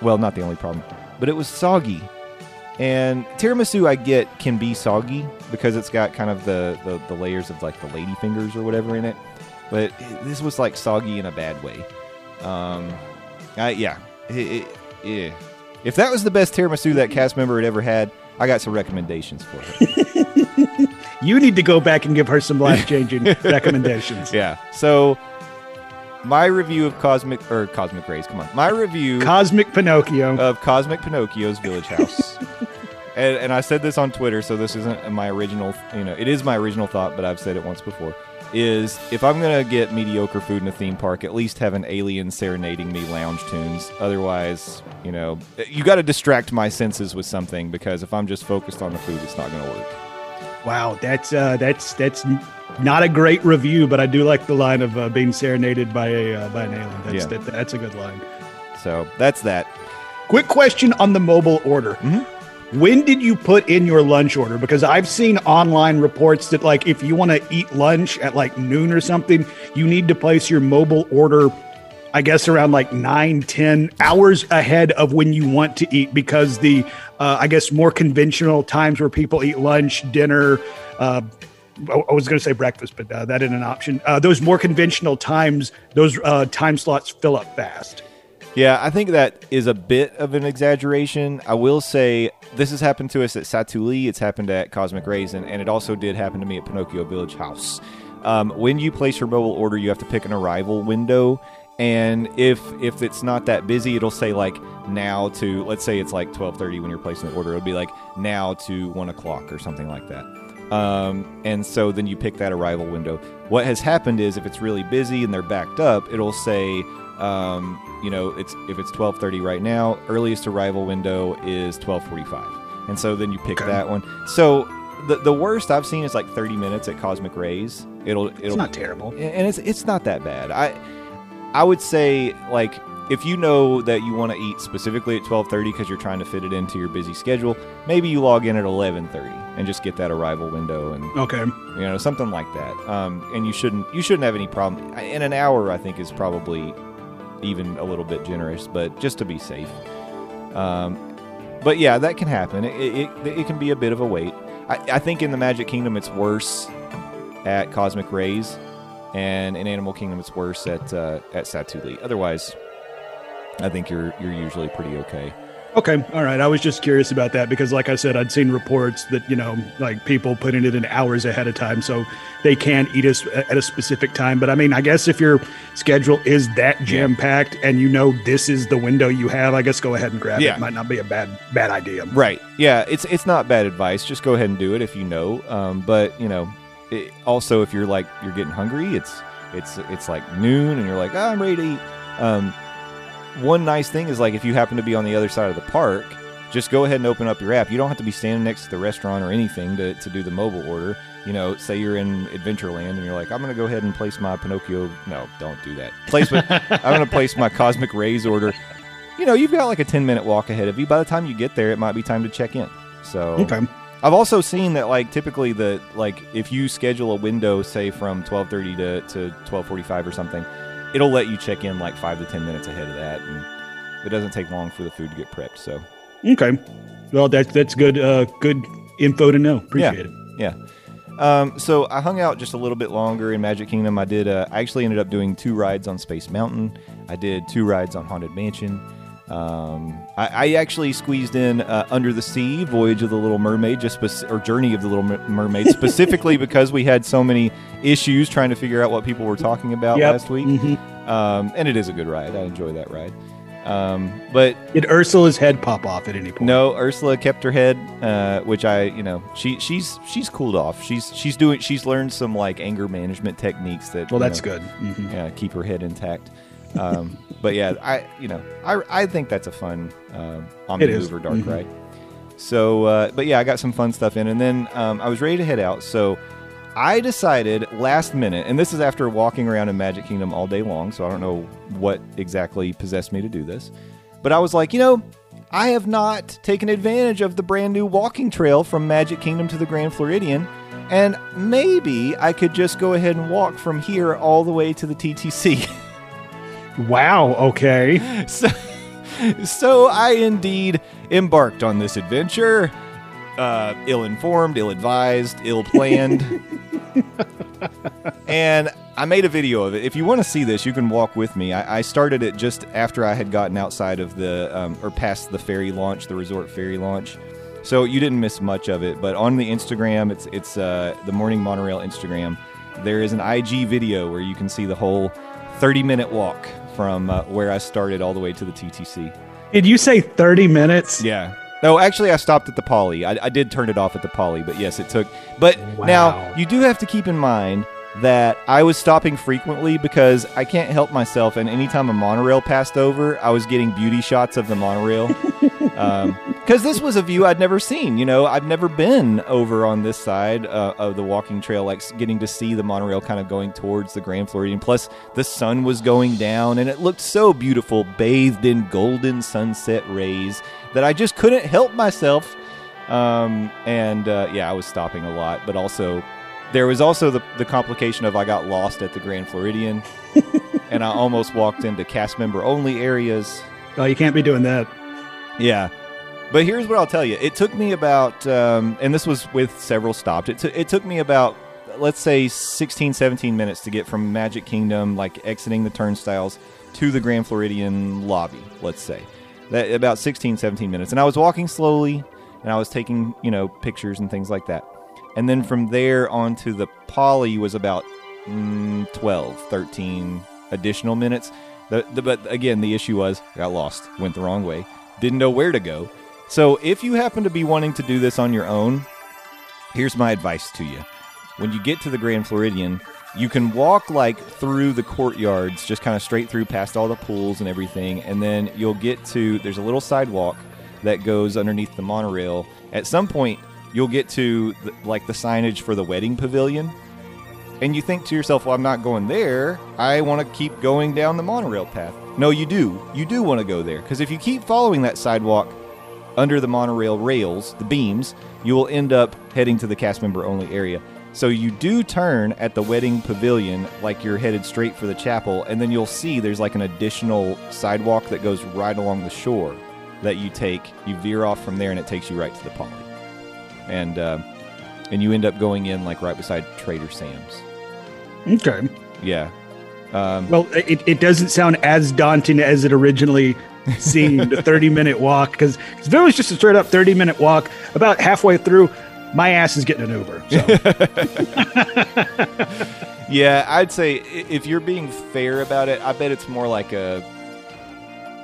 well, not the only problem, but it was soggy. And tiramisu, I get, can be soggy because it's got kind of the, the, the layers of like the lady fingers or whatever in it. But this was like soggy in a bad way. Um, I, yeah. It- it-. If that was the best tiramisu that cast member had ever had, I got some recommendations for her. You need to go back and give her some life changing recommendations. yeah. So my review of Cosmic or Cosmic Rays, come on. My review Cosmic Pinocchio. of Cosmic Pinocchio's Village House. and, and I said this on Twitter, so this isn't my original, you know, it is my original thought, but I've said it once before. Is if I'm gonna get mediocre food in a theme park, at least have an alien serenading me lounge tunes. Otherwise, you know, you got to distract my senses with something because if I'm just focused on the food, it's not gonna work. Wow, that's uh, that's that's not a great review, but I do like the line of uh, being serenaded by a uh, by an alien. That's Yeah. that, that's a good line. So that's that. Quick question on the mobile order. Mhm. When did you put in your lunch order? Because I've seen online reports that like if you want to eat lunch at like noon or something, you need to place your mobile order I guess around like nine, 10 hours ahead of when you want to eat because the, uh, I guess, more conventional times where people eat lunch, dinner, uh, I was going to say breakfast, but uh, that isn't an option. Uh, those more conventional times, those uh, time slots fill up fast. Yeah, I think that is a bit of an exaggeration. I will say this has happened to us at Satu'li, it's happened at Cosmic Raisin, and it also did happen to me at Pinocchio Village House. Um, when you place your mobile order, you have to pick an arrival window, and if if it's not that busy, it'll say like now to let's say it's like twelve thirty when you're placing the order, it'll be like now to one o'clock or something like that. Um, and so then you pick that arrival window. What has happened is if it's really busy and they're backed up, it'll say um, you know, it's if it's twelve thirty right now, earliest arrival window is twelve forty five, and so then you pick Okay. that one. So the the worst I've seen is like thirty minutes at Cosmic Rays. It'll it'll It's not terrible. and it's it's not that bad. I I would say like if you know that you want to eat specifically at twelve thirty because you're trying to fit it into your busy schedule, maybe you log in at eleven thirty and just get that arrival window and Okay. you know something like that. Um, and you shouldn't you shouldn't have any problem. In an hour, I think is probably even a little bit generous, but just to be safe. Um, but yeah, that can happen. It, it, it can be a bit of a wait. I, I think in the Magic Kingdom it's worse at Cosmic Rays, and in Animal Kingdom it's worse at uh, at Satu'li. Otherwise, I think you're you're usually pretty okay. Okay. All right. I was just curious about that because, like I said, I'd seen reports that, you know, like people putting it in hours ahead of time so they can eat us at a specific time. But I mean, I guess if your schedule is that jam packed and you know this is the window you have, I guess go ahead and grab Yeah. it. Might not be a bad, bad idea. Right. Yeah. It's it's not bad advice. Just go ahead and do it if you know. Um, but you know, it, also if you're like you're getting hungry, it's it's it's like noon and you're like, oh, I'm ready to eat. Um, one nice thing is like if you happen to be on the other side of the park, just go ahead and open up your app. You don't have to be standing next to the restaurant or anything to, to do the mobile order. You know, say you're in Adventureland and you're like, I'm to go ahead and place my Pinocchio. No, don't do that. Place my, I'm to place my Cosmic Rays order. You know, you've got like a 10 minute walk ahead of you. By the time you get there, it might be time to check in. So Okay. I've also seen that like typically the like if you schedule a window say from 12:30 to to 12:45 or something, it'll let you check in like 5 to 10 minutes ahead of that and it doesn't take long for the food to get prepped. So, Okay. Well, that's that's good. Uh, good info to know. Appreciate it. yeah. Um, so I hung out just a little bit longer in Magic Kingdom. I did. Uh, I actually ended up doing two rides on Space Mountain. I did two rides on Haunted Mansion. Um, I, I actually squeezed in uh, Under the Sea, Voyage of the Little Mermaid, just spec- or Journey of the Little Mermaid, specifically because we had so many issues trying to figure out what people were talking about Yep. last week. Mhm. Um, and it is a good ride. I enjoy that ride. Um, but Did Ursula's head pop off at any point? no, Ursula kept her head, uh, which I, you know, she she's she's cooled off. She's she's doing she's learned some like anger management techniques that. Well, that's know, good. Mhm. Yeah, keep her head intact. Um, but yeah, I you know I I think that's a fun um, It is. omni-mover dark Mhm. ride. So, uh, but yeah, I got some fun stuff in, and then um, I was ready to head out. So I decided last minute, and this is after walking around in Magic Kingdom all day long. So I don't know what exactly possessed me to do this, but I was like, you know, I have not taken advantage of the brand new walking trail from Magic Kingdom to the Grand Floridian. And maybe I could just go ahead and walk from here all the way to the TTC. Wow. Okay. so, so I indeed embarked on this adventure. Uh, ill-informed, ill-advised, ill-planned, and I made a video of it. If you want to see this, you can walk with me. I, I started it just after I had gotten outside of the um, or past the ferry launch, the resort ferry launch. So you didn't miss much of it. But on the Instagram, it's it's uh, the Morning Monorail Instagram. There is an IG video where you can see the whole 30-minute walk from uh, where I started all the way to the TTC. Did you say 30 minutes? Yeah. No, actually, I stopped at the Poly. I, I did turn it off at the Poly, but yes, it took. But Wow. now you do have to keep in mind that I was stopping frequently because I can't help myself. And anytime a monorail passed over, I was getting beauty shots of the monorail. Because this was a view I'd never seen. You know, I've never been over on this side uh, of the walking trail, like getting to see the monorail kind of going towards the Grand Floridian. Plus, the sun was going down, and it looked so beautiful, bathed in golden sunset rays, that I just couldn't help myself. Um, and uh, yeah, I was stopping a lot, but also there was also the, the complication of I got lost at the Grand Floridian, and I almost walked into cast member only areas. Oh, you can't be doing that. Yeah. But here's what I'll tell you. It took me about, um, and this was with several stops, it, t- it took me about, let's say, 16, 17 minutes to get from Magic Kingdom, like exiting the turnstiles, to the Grand Floridian lobby, let's say. That, about 16, 17 minutes. And I was walking slowly, and I was taking, you know, pictures and things like that. And then from there on to the Poly was about mm, 12, 13 additional minutes. The, the, but again, the issue was got lost, went the wrong way, didn't know where to go. So if you happen to be wanting to do this on your own, here's my advice to you. When you get to the Grand Floridian, you can walk like through the courtyards, just kind of straight through past all the pools and everything, and then you'll get to there's a little sidewalk that goes underneath the monorail. At some point, you'll get to the, like the signage for the wedding pavilion, and you think to yourself, "Well, I'm not going there. I want to keep going down the monorail path." No, you do. You do want to go there because if you keep following that sidewalk under the monorail rails, the beams, you will end up heading to the cast member only area. So you do turn at the wedding pavilion like you're headed straight for the chapel, and then you'll see there's like an additional sidewalk that goes right along the shore that you take. You veer off from there, and it takes you right to the poly. And uh, and you end up going in like right beside Trader Sam's. Okay. Yeah. Um, Well, it, it doesn't sound as daunting as it originally seemed a 30 minute walk because if it was just a straight up 30 minute walk, about halfway through, my ass is getting an Uber. So, Yeah, I'd say if you're being fair about it, I bet it's more like a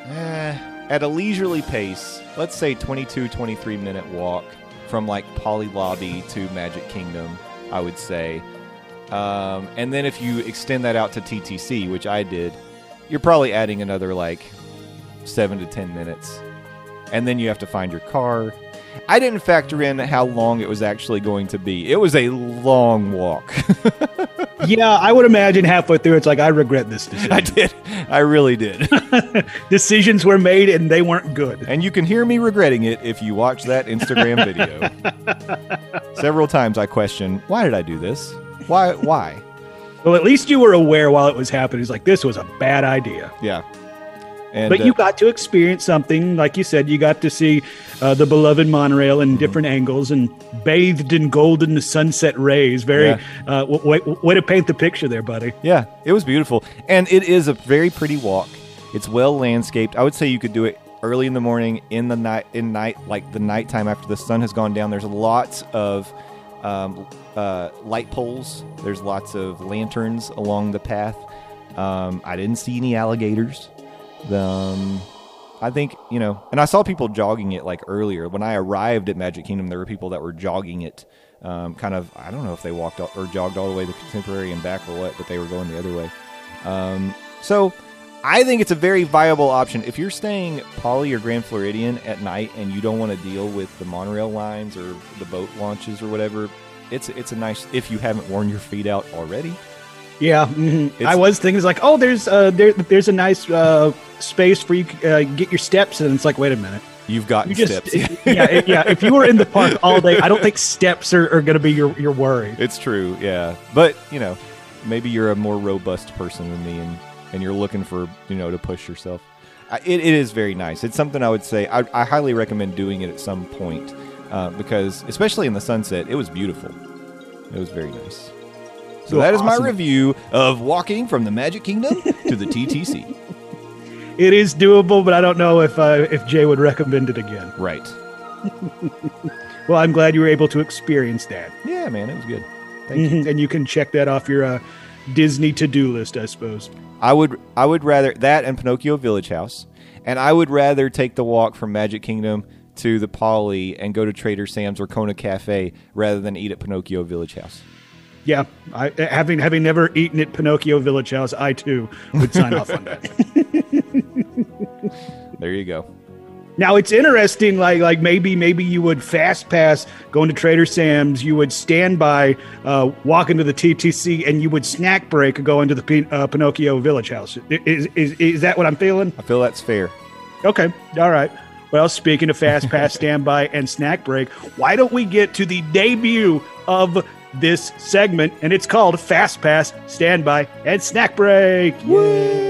eh, at a leisurely pace. Let's say 22, 23 minute walk from like Poly Lobby to Magic Kingdom. I would say, um, and then if you extend that out to TTC, which I did, you're probably adding another like seven to ten minutes, and then you have to find your car. I didn't factor in how long it was actually going to be. It was a long walk. yeah, I would imagine halfway through it's like I regret this decision. I did. I really did. Decisions were made and they weren't good. and you can hear me regretting it if you watch that Instagram video. Several times I question, why did I do this? Why? Why? Well, at least you were aware while it was happening. It's like this was a bad idea. Yeah. And But uh, you got to experience something, like you said. You got to see uh, the beloved monorail in different angles and bathed in golden sunset rays. Very Yeah. uh, w- way, way to paint the picture there, buddy. Yeah, it was beautiful, and it is a very pretty walk. It's well landscaped. I would say you could do it early in the morning, in the night, in night, like the nighttime after the sun has gone down. There's lots of um, uh, light poles. There's lots of lanterns along the path. Um, I didn't see any alligators. Um, I think you know, and I saw people jogging it like earlier when I arrived at Magic Kingdom. There were people that were jogging it, um, kind of. I don't know if they walked all, or jogged all the way to Contemporary and back or what, but they were going the other way. Um, so I think it's a very viable option if you're staying Poly or Grand Floridian at night and you don't want to deal with the monorail lines or the boat launches or whatever. It's it's a nice if you haven't worn your feet out already. Yeah, mhm. I was thinking it's like, oh, there's uh, there, there's a nice uh, space for you uh, get your steps, and it's like, wait a minute, You've got you just steps. yeah it- yeah. If you were in the park all day, I don't think steps are, are going to be your your worry. It's true, yeah. But you know, maybe you're a more robust person than me, and and you're looking for you know to push yourself. It, it is very nice. It's something I would say I, I highly recommend doing it at some point uh, because especially in the sunset, it was beautiful. It was very nice. So Well, that is awesome. my review of walking from the Magic Kingdom to the TTC. It is doable, but I don't know if uh, if Jay would recommend it again. Right? Well, I'm glad you were able to experience that, Yeah, man, it was good. Thank you. Mhm. and you can check that off your uh, Disney to do list, I suppose. I would I would rather that and Pinocchio Village House, and I would rather take the walk from Magic Kingdom to the Poly and go to Trader Sam's or Kona Cafe rather than eat at Pinocchio Village House. Yeah, I, having having never eaten at Pinocchio Village House, I too would sign off on that. There you go. Now it's interesting, like like maybe maybe you would fast pass going to Trader Sam's, you would stand by, uh, walk into the TTC, and you would snack break go into the Pin- uh, Pinocchio Village House. Is, is is that what I'm feeling? I feel that's fair. Okay, all right. Well, speaking of fast pass, standby, and snack break, why don't we get to the debut of this segment? And it's called Fast Pass, Standby, and Snack Break. Yay!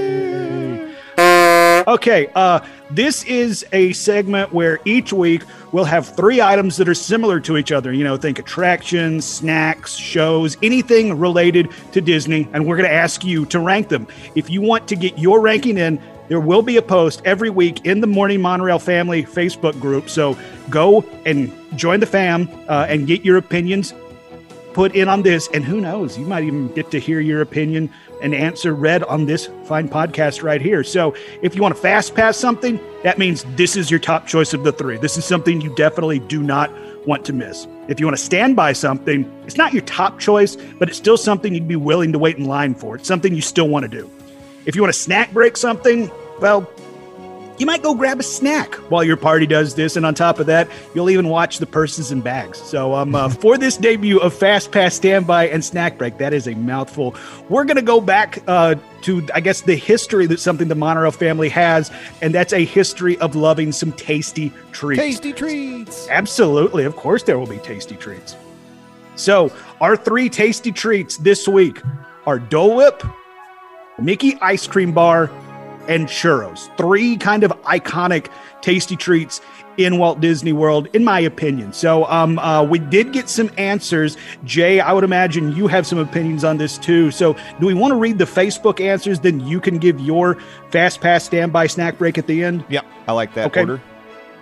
Okay, uh, this is a segment where each week we'll have three items that are similar to each other. You know, think attractions, snacks, shows, anything related to Disney, and we're going to ask you to rank them. If you want to get your ranking in, there will be a post every week in the Morning Monorail Family Facebook group. So go and join the fam uh, and get your opinions put in on this. And who knows, you might even get to hear your opinion and answer read on this fine podcast right here. So if you want to fast pass something, that means this is your top choice of the three. This is something you definitely do not want to miss. If you want to stand by something, it's not your top choice, but it's still something you'd be willing to wait in line for. It's something you still want to do. If you want to snack break something, well, you might go grab a snack while your party does this, and on top of that, you'll even watch the purses and bags. So, um, uh, for this debut of Fast Pass Standby and Snack Break, that is a mouthful. We're gonna go back uh, to, I guess, the history that something the Monorail family has, and that's a history of loving some tasty treats. Tasty treats. Absolutely. Of course, there will be tasty treats. So, our three tasty treats this week are Dole Whip, Mickey Ice Cream Bar, and churros. Three kind of iconic tasty treats in Walt Disney World, in my opinion. So, um, uh, we did get some answers. Jay, I would imagine you have some opinions on this too. So, do we want to read the Facebook answers? Then you can give your fast pass standby snack break at the end. Yep, I like that Okay. order.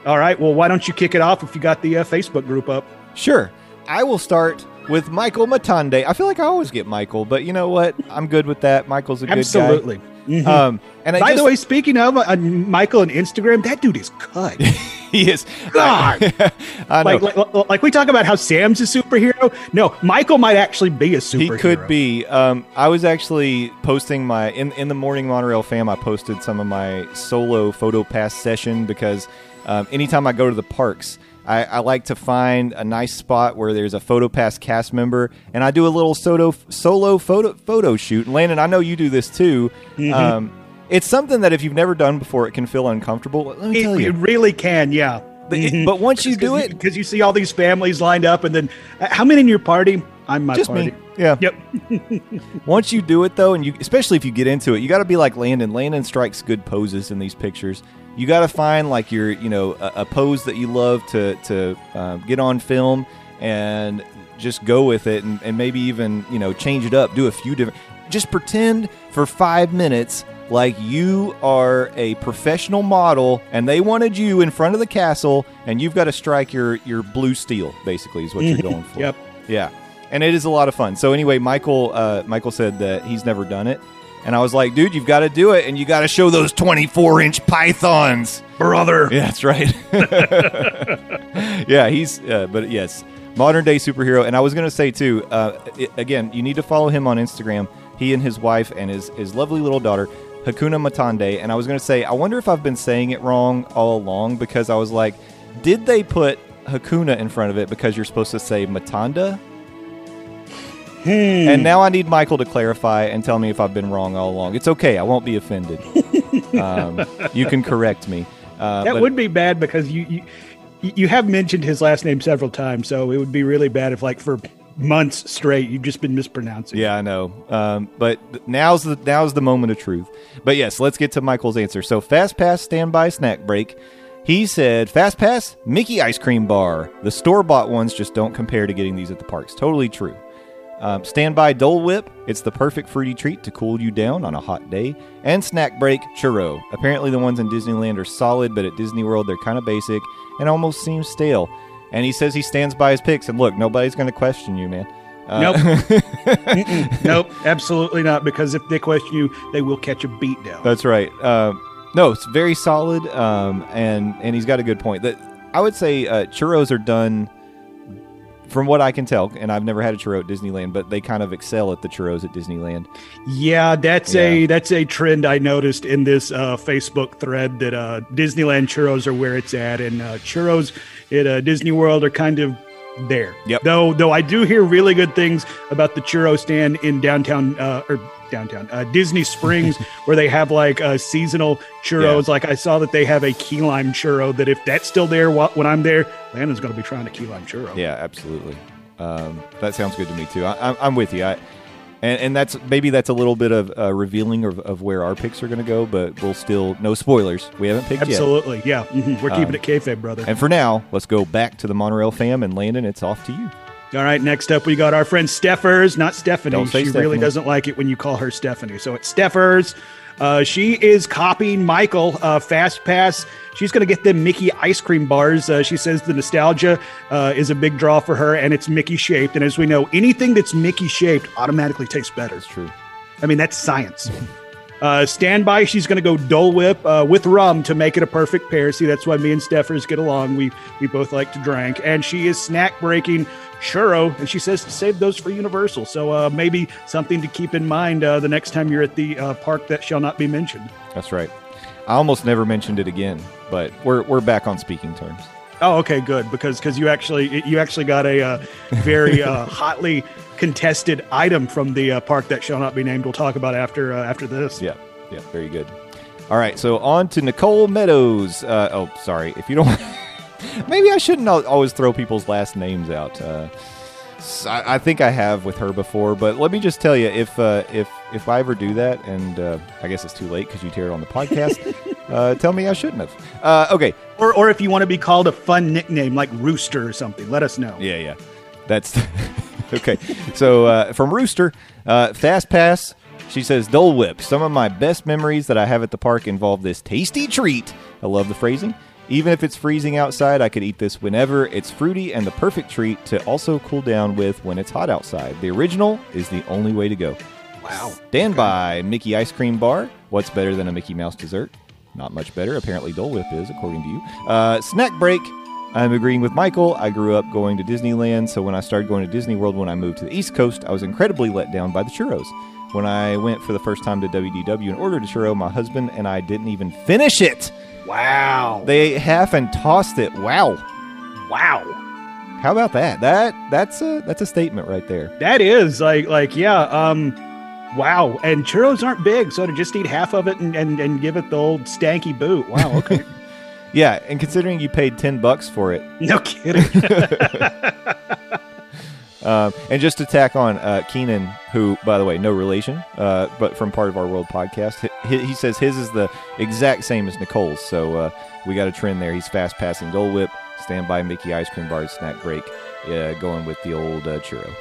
All right. Well, why don't you kick it off if you got the uh, Facebook group up? Sure. I will start with Michael Matande. I feel like I always get Michael, but you know what? I'm good with that. Michael's a good Absolutely. Guy. Um, and I By just, the way, speaking of uh, Michael on Instagram, that dude is cut. he is. God. I know. like, like, like we talk about how Sam's a superhero. No, Michael might actually be a superhero. He could be. Um, I was actually posting my in in the morning monorail fam. I posted some of my solo photo pass session because um, anytime I go to the parks, I, I like to find a nice spot where there's a PhotoPass cast member, and I do a little solo solo photo photo shoot. And Landon, I know you do this too. Mm-hmm. Um, it's something that if you've never done before, it can feel uncomfortable. Let me It, tell it you. really can, yeah. But it- but once you do it- because you see all these families lined up, and then uh, how many in your party? I'm my Just party. me. Yeah. Yep. Once you do it though, and you especially if you get into it, you got to be like Landon. Landon strikes good poses in these pictures. You got to find like your you know a, a pose that you love to to um, get on film and just go with it, and, and maybe even you know change it up, do a few different. Just pretend for five minutes like you are a professional model and they wanted you in front of the castle and you've got to strike your your blue steel basically is what you're going for Yep. yeah, and it is a lot of fun. So anyway, Michael uh, Michael said that he's never done it, and I was like, dude, you've got to do it, and you got to show those 24 inch pythons. Brother. Yeah, that's right. yeah, he's uh, but yes, modern day superhero. And I was gonna say too, uh, i again, you need to follow him on Instagram. He and his wife and his his lovely little daughter. Hakuna Matande, and I was going to say, I wonder if I've been saying it wrong all along because I was like, did they put Hakuna in front of it because you're supposed to say Matanda? Hmm. And now I need Michael to clarify and tell me if I've been wrong all along. It's okay. I won't be offended. um, you can correct me. Uh, That but- would be bad because you, you you have mentioned his last name several times, so it would be really bad if, like, for months straight, you've just been mispronouncing. Yeah, I know. Um, but now's the now's the moment of truth. But yes, let's get to Michael's answer. So fast pass standby snack break. He said fast pass Mickey ice cream bar. The store bought ones just don't compare to getting these at the parks. Totally true. Um, standby Dole Whip. It's the perfect fruity treat to cool you down on a hot day. And snack break churro. Apparently the ones in Disneyland are solid, but at Disney World they're kind of basic and almost seem stale. And he says he stands by his picks. And look, nobody's going to question you, man. Uh, Nope. Nope. Absolutely not. Because if they question you, they will catch a beat down. That's right. Um, no, it's very solid, um, and and he's got a good point. That I would say uh, churros are done, from what I can tell, and I've never had a churro at Disneyland, but they kind of excel at the churros at Disneyland. Yeah, that's Yeah. a that's a trend I noticed in this uh, Facebook thread that uh, Disneyland churros are where it's at, and uh, churros at uh, Disney World are kind of there. Yep. Though though I do hear really good things about the churro stand in downtown uh, or downtown uh, Disney Springs, where they have like uh, seasonal churros. Like I saw that they have a key lime churro. That if that's still there wh- when I'm there, Landon's going to be trying a key lime churro. Yeah, absolutely. Um, that sounds good to me too. I, I'm, I'm with you. I, and, and that's maybe that's a little bit of uh, revealing of, of where our picks are going to go, but we'll still no spoilers. We haven't picked yet. Absolutely, yeah. Mhm. We're keeping Um, it kayfabe, brother. And for now, let's go back to the monorail fam and Landon. It's off to you. All right, next up we got our friend Steffers, not Stephanie. She Stephanie. really doesn't like it when you call her Stephanie. So it's Steffers. Uh, she is copying Michael uh, Fast Pass. She's going to get them Mickey ice cream bars. Uh, she says the nostalgia uh, is a big draw for her, and it's Mickey shaped. And as we know, anything that's Mickey shaped automatically tastes better. That's true. I mean, that's science. Uh, standby, she's going to go Dole Whip uh, with rum to make it a perfect pair. See, that's why me and Steffers get along. We we both like to drink. And she is snack breaking churro, and she says to save those for Universal. So uh, maybe something to keep in mind uh, the next time you're at the uh, park that shall not be mentioned. That's right. I almost never mentioned it again, but we're we're back on speaking terms. Oh, okay, good because because you actually you actually got a uh, very uh, hotly contested item from the uh, park that shall not be named. We'll talk about after uh, after this. Yeah, yeah, very good. All right, so on to Nicole Meadows. Uh, oh, sorry, if you don't, maybe I shouldn't always throw people's last names out. Uh, I think I have with her before, but let me just tell you, if uh, if if I ever do that, and uh, I guess it's too late because you tear it on the podcast, uh, tell me I shouldn't have. Uh, okay, Or, or if you want to be called a fun nickname like Rooster or something, let us know. Yeah, yeah. That's okay. So uh, from Rooster, uh, Fast Pass, she says Dole Whip. Some of my best memories that I have at the park involve this tasty treat. I love the phrasing. Even if it's freezing outside, I could eat this whenever. It's fruity and the perfect treat to also cool down with when it's hot outside. The original is the only way to go. Wow. Stand by Mickey Ice Cream Bar. What's better than a Mickey Mouse dessert? Not much better. Apparently, Dole Whip is, according to you. Uh, snack break. I'm agreeing with Michael. I grew up going to Disneyland, so when I started going to Disney World when I moved to the East Coast, I was incredibly let down by the churros. When I went for the first time to WDW and ordered a churro, my husband and I didn't even finish it. Wow. They ate half and tossed it. Wow. Wow. How about that? That that's a that's a statement right there. That is like like yeah, um wow. And churros aren't big, so to just eat half of it and, and, and give it the old stanky boot. Wow, okay. Yeah, and considering you paid ten bucks for it, no kidding. um, and just to tack on uh, Keenan, who by the way, no relation, uh, but from part of our world podcast, he, he says his is the exact same as Nicole's. So uh, we got a trend there. He's fast passing Dole Whip, standby Mickey ice cream bar, snack break, uh, going with the old uh, churro.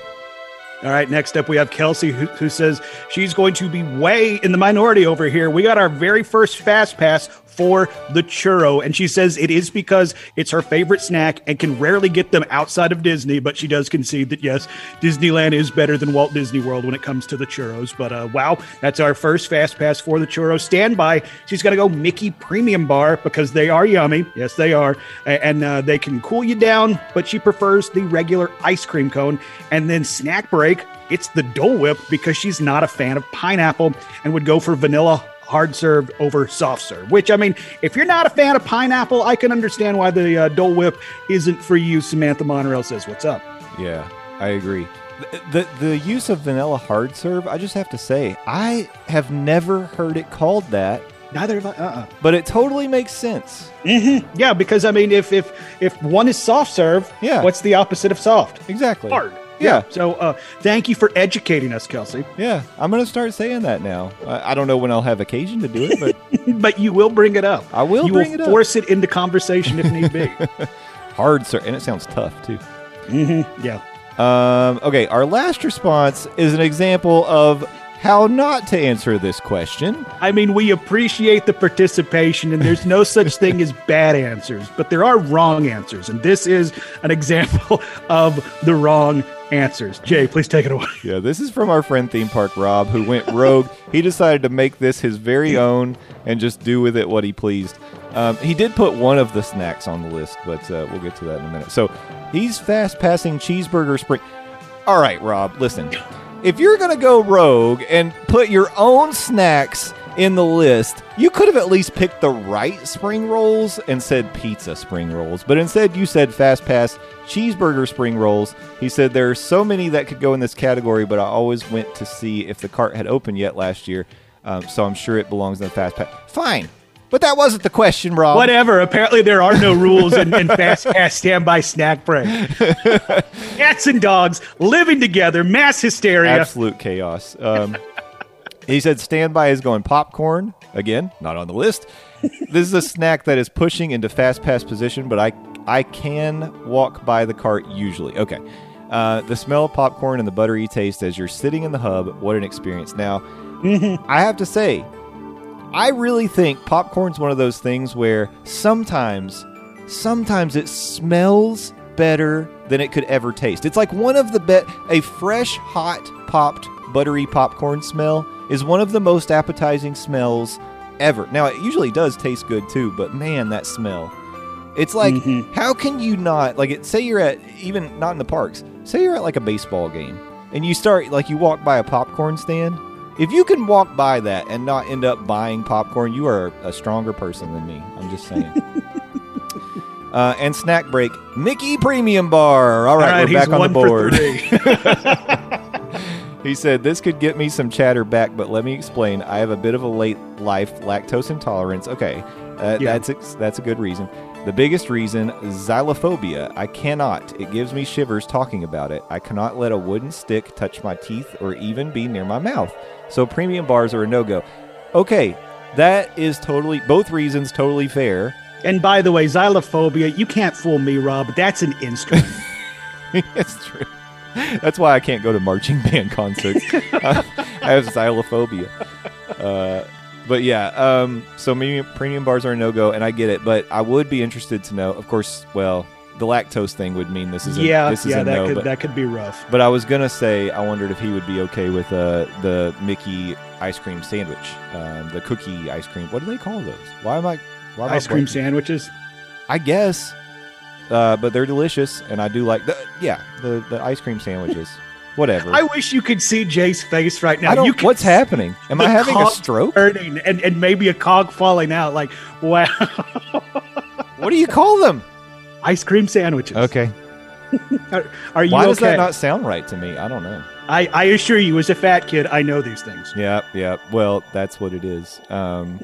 All right, next up we have Kelsey who, who, says she's going to be way in the minority over here. We got our very first fast pass for the churro, and she says it is because it's her favorite snack and can rarely get them outside of Disney. But she does concede that yes, Disneyland is better than Walt Disney World when it comes to the churros. But uh, wow, that's our first fast pass for the churro. Standby. She's got to go Mickey Premium Bar because they are yummy. Yes, they are, and uh, they can cool you down. But she prefers the regular ice cream cone, and then snack break, it's the Dole Whip because she's not a fan of pineapple and would go for vanilla hard served over soft serve. Which, I mean, if you're not a fan of pineapple, I can understand why the uh, Dole Whip isn't for you. Samantha Monreal says, What's up? Yeah, I agree. The, the, the use of vanilla hard serve, I just have to say, I have never heard it called that. Neither have I. Uh-uh. But it totally makes sense. Mm-hmm. Yeah, because I mean, if if if one is soft serve, yeah, what's the opposite of soft? Exactly. Hard. Yeah. So uh, thank you for educating us, Kelsey. Yeah, I'm going to start saying that now. I, I, don't know when I'll have occasion to do it, but but you will bring it up. I will. You will it force it into conversation if need be. Hard, sir, and it sounds tough too. Mm-hmm. Yeah. Um, okay, our last response is an example of how not to answer this question. I mean, we appreciate the participation, and there's no such thing as bad answers, but there are wrong answers. And this is an example of the wrong answers. Jay, please take it away. Yeah, this is from our friend Theme Park Rob, who went rogue. he decided to make this his very own and just do with it what he pleased. Um, he did put one of the snacks on the list, but uh, we'll get to that in a minute. So he's fast passing cheeseburger spring. All right, Rob, listen if you're going to go rogue and put your own snacks in the list, you could have at least picked the right spring rolls and said pizza spring rolls. But instead, you said fast pass cheeseburger spring rolls. He said there are so many that could go in this category, but I always went to see if the cart had opened yet last year. Um, so I'm sure it belongs in the fast pass. Fine. But that wasn't the question, Rob. Whatever. Apparently, there are no rules in, in fast pass standby snack break. Cats and dogs living together, mass hysteria. Absolute chaos. Um, he said standby is going popcorn. Again, not on the list. This is a snack that is pushing into fast pass position, but I I can walk by the cart usually. Okay. Uh, the smell of popcorn and the buttery taste as you're sitting in the hub, what an experience. Now, I have to say, I really think popcorn's one of those things where sometimes, sometimes it smells better than it could ever taste. It's like one of the bet a fresh, hot, popped, buttery popcorn smell is one of the most appetizing smells ever. Now it usually does taste good too, but man, that smell. It's like mm-hmm. how can you not like it say you're at even not in the parks. Say you're at like a baseball game and you start like you walk by a popcorn stand if you can walk by that and not end up buying popcorn, you are a stronger person than me. I'm just saying. uh, and snack break, Mickey Premium Bar. All right, All right we're back on the board. he said, This could get me some chatter back, but let me explain. I have a bit of a late life lactose intolerance. Okay, uh, yeah. that's, a, that's a good reason. The biggest reason, xylophobia. I cannot. It gives me shivers talking about it. I cannot let a wooden stick touch my teeth or even be near my mouth. So premium bars are a no go. Okay, that is totally, both reasons totally fair. And by the way, xylophobia, you can't fool me, Rob. That's an instrument. it's true. That's why I can't go to marching band concerts. I have xylophobia. Uh, but yeah, um, so maybe premium bars are a no go, and I get it. But I would be interested to know, of course. Well, the lactose thing would mean this is a, yeah, this is yeah, a that no. Could, but, that could be rough. But I was gonna say I wondered if he would be okay with uh, the Mickey ice cream sandwich, um, the cookie ice cream. What do they call those? Why am I? Why am ice I cream sandwiches. I guess, uh, but they're delicious, and I do like the yeah the the ice cream sandwiches. Whatever. I wish you could see Jay's face right now. You what's happening? Am I having a stroke? Turning and, and maybe a cog falling out. Like, wow. what do you call them? ice cream sandwiches. Okay. Are, are you Why okay? does that not sound right to me? I don't know. I, I assure you, as a fat kid, I know these things. Yeah, yeah. Well, that's what it is. Um,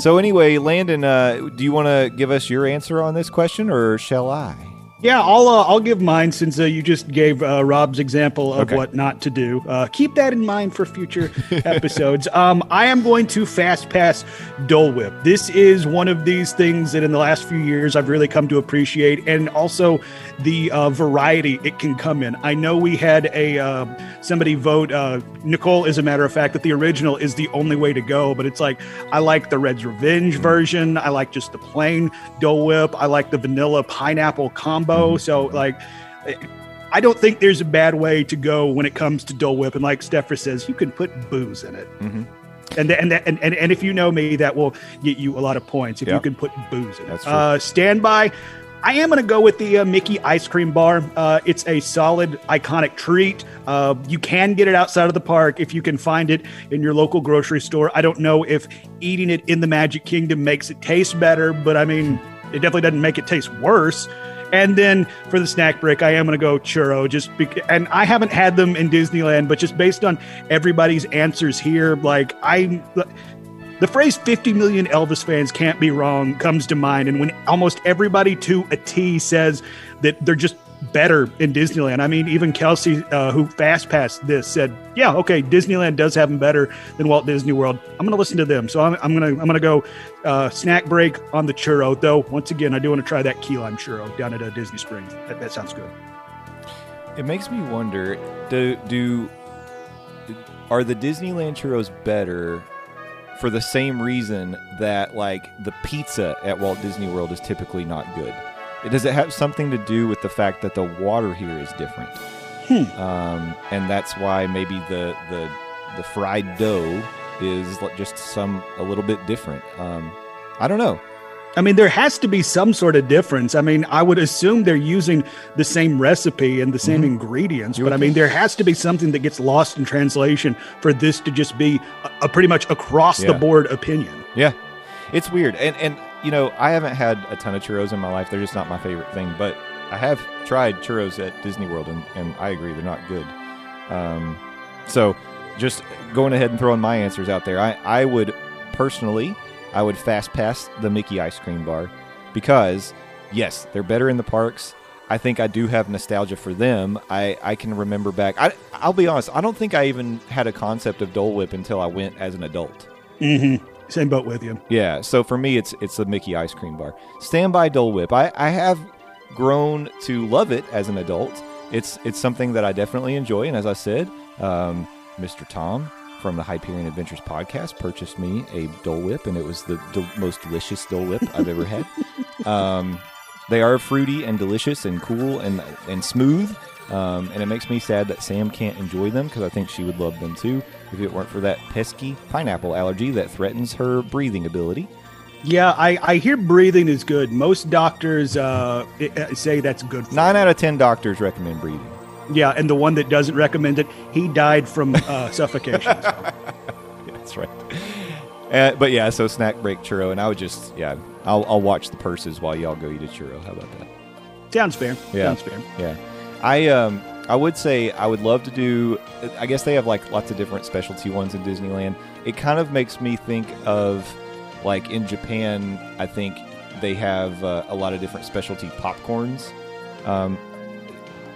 so anyway, Landon, uh, do you want to give us your answer on this question, or shall I? Yeah, I'll uh, I'll give mine since uh, you just gave uh, Rob's example of Okay. what not to do. Uh, keep that in mind for future episodes. Um, I am going to fast pass Dole Whip. This is one of these things that in the last few years I've really come to appreciate, and also the uh, variety it can come in. I know we had a uh, somebody vote uh, Nicole, as a matter of fact, that the original is the only way to go. But it's like I like the Red's Revenge version. I like just the plain Dole Whip. I like the vanilla pineapple combo. So like. I don't think there's a bad way to go when it comes to Dole Whip, and like Steffer says, you can put booze in it, Mhm. and and, and and and if you know me, that will get you a lot of points if Yeah. you can put booze in it. That's true. Uh, standby. I am going to go with the uh, Mickey ice cream bar. Uh, it's a solid, iconic treat. Uh, you can get it outside of the park if you can find it in your local grocery store. I don't know if eating it in the Magic Kingdom makes it taste better, but I mean, it definitely doesn't make it taste worse. And then for the snack break, I am going to go churro. Just bec- and I haven't had them in Disneyland, but just based on everybody's answers here, like I, the phrase 50 million Elvis fans can't be wrong comes to mind. And when almost everybody to a T says that they're just better in Disneyland, I mean, even Kelsey, uh, who fast passed this, said, "Yeah, okay, Disneyland does have them better than Walt Disney World." I'm going to listen to them, so I'm, I'm going to I'm going to go uh, snack break on the churro. Though once again, I do want to try that key lime churro down at uh, Disney Springs. That, that sounds good. It makes me wonder: do do are the Disneyland churros better for the same reason that like the pizza at Walt Disney World is typically not good? Does it have something to do with the fact that the water here is different? Um, and that's why maybe the the the fried dough is just some a little bit different. Um, I don't know. I mean, there has to be some sort of difference. I mean, I would assume they're using the same recipe and the same ingredients, but I mean, there has to be something that gets lost in translation for this to just be a, a pretty much across-the-board opinion. Yeah, it's weird, and and you know I haven't had a ton of churros in my life. They're just not my favorite thing, but I have tried churros at Disney World, and, and I agree they're not good. Um, so just going ahead and throwing my answers out there, I I would personally I would fast pass the Mickey ice cream bar because yes, they're better in the parks. I think I do have nostalgia for them. I, I can remember back. I, I'll be honest. I don't think I even had a concept of Dole Whip until I went as an adult. Mm-hmm. Same boat with you. Yeah, so for me, it's it's the Mickey ice cream bar. Standby Dole Whip. I, I have grown to love it as an adult. It's it's something that I definitely enjoy, and as I said, um, Mr. Tom from the Hyperion Adventures podcast purchased me a Dole Whip, and it was the del- most delicious Dole Whip I've ever had. Um, they are fruity and delicious and cool and and smooth. Um, and it makes me sad that Sam can't enjoy them because I think she would love them too if it weren't for that pesky pineapple allergy that threatens her breathing ability. Yeah, I, I hear breathing is good. Most doctors uh, uh, say that's good. For Nine out of ten doctors recommend breathing. Yeah, and the one that doesn't recommend it, he died from uh, suffocation. So. That's right. Uh, but yeah, so snack break churro, and I would just yeah, I'll, I'll watch the purses while y'all go eat a churro. How about that? Sounds fair. Yeah. Sounds fair. Yeah, I um I would say I would love to do. I guess they have like lots of different specialty ones in Disneyland. It kind of makes me think of like in Japan. I think they have uh, a lot of different specialty popcorns. Um,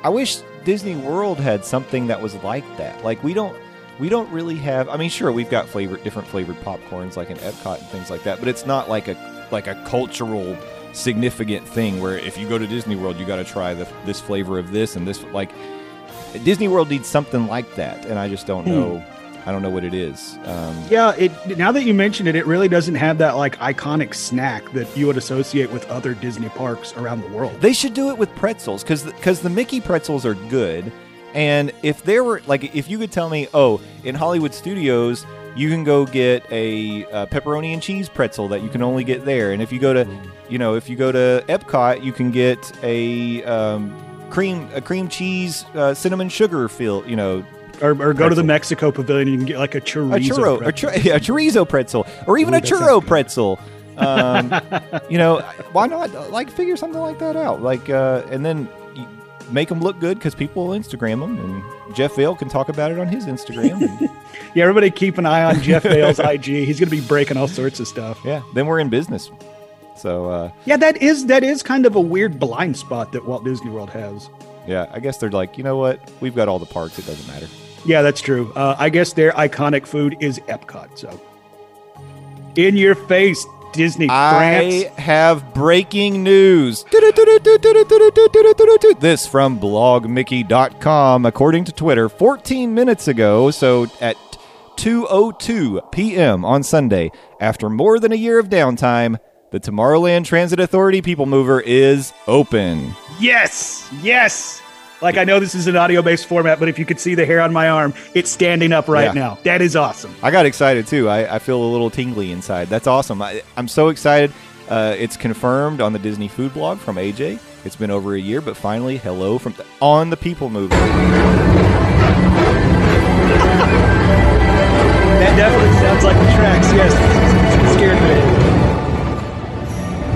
I wish Disney World had something that was like that. Like we don't we don't really have I mean sure we've got flavor different flavored popcorns like in Epcot and things like that, but it's not like a like a cultural significant thing where if you go to Disney World you got to try the, this flavor of this and this like Disney World needs something like that and I just don't hmm. know I don't know what it is. Um, Yeah, it now that you mention it, it really doesn't have that like iconic snack that you would associate with other Disney parks around the world. They should do it with pretzels because because the Mickey pretzels are good, and if there were like if you could tell me, oh, in Hollywood Studios you can go get a, uh pepperoni and cheese pretzel that you can only get there, and if you go to, you know, if you go to Epcot, you can get a um, cream a cream cheese uh, cinnamon sugar feel, you know, Or, or go to the Mexico Pavilion, you can get like a chorizo. a churro, a, pretzel. chur- yeah, a chorizo pretzel, or even Ooh, a churro pretzel. Um, you know, why not? Like, figure something like that out. Like, uh, and then make them look good because people will Instagram them, and Jeff Vahle can talk about it on his Instagram. And, Yeah, everybody keep an eye on Jeff Vahle's IG. He's going to be breaking all sorts of stuff. yeah, then we're in business. So, uh, Yeah, that is that is kind of a weird blind spot that Walt Disney World has. yeah, I guess they're like, you know what? We've got all the parks. It doesn't matter. Yeah, that's true. Uh, I guess their iconic food is Epcot. So, in your face, Disney I France. have breaking news. This from blogmickey.com. According to Twitter, 14 minutes ago, so at 2:02 p.m. on Sunday, after more than a year of downtime, the Tomorrowland Transit Authority People Mover is open. Yes, yes. Like I know this is an audio-based format, but if you could see the hair on my arm, it's standing up right Yeah. now. That is awesome. I got excited too. I, I feel a little tingly inside. That's awesome. I, I'm so excited. Uh, it's confirmed on the Disney Food blog from AJ. It's been over a year, but finally, hello from on the People Mover. That definitely sounds like the tracks. Yes, it scared